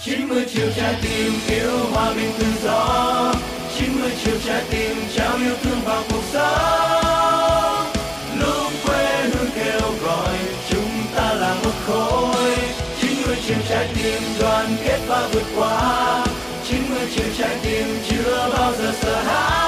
90 triệu trái tim yêu hòa bình tự do 90 triệu trái tim trao yêu thương vào cuộc sống. Và vượt qua. 90 triệu trái tim chưa bao giờ sợ hãi.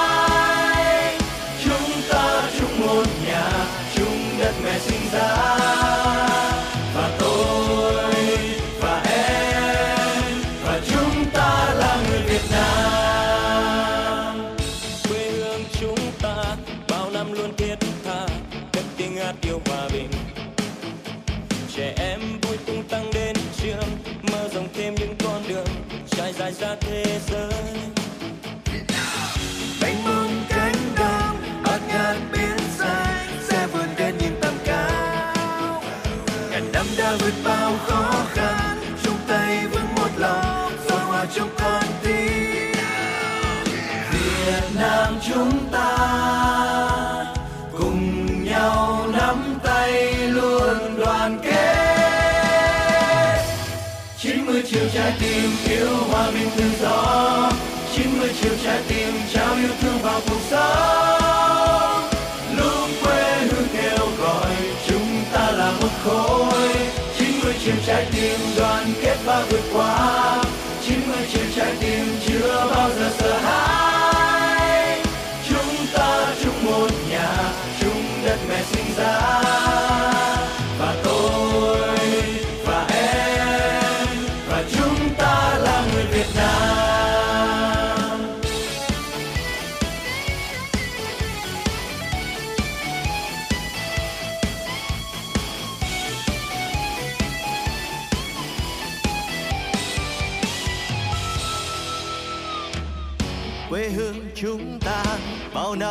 Trái tim yêu hòa bình tự do 90 triệu trái tim trao yêu thương vào cuộc sống lúc quê hương kêu gọi chúng ta là một khối 90 triệu trái tim đoàn kết và vượt qua 90 triệu trái tim chưa bao giờ sợ hãi chúng ta chung một nhà, chung đất mẹ sinh ra.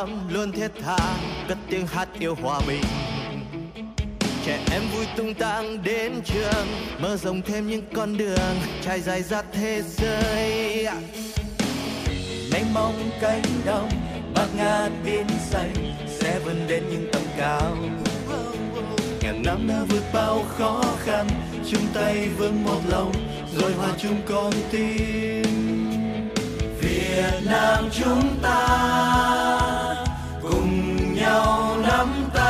Tâm luôn thiết tha, cất tiếng hát yêu hòa bình. Trẻ em vui tung tăng đến trường, mở rộng thêm những con đường trải dài ra thế giới. Mênh mông cánh đồng bát ngát biển xanh, sẽ vươn đến những tầm cao. Ngàn năm đã vượt bao khó khăn, chung tay vững một lòng, rồi hòa chung con tim. Việt Nam chúng ta. I'm done.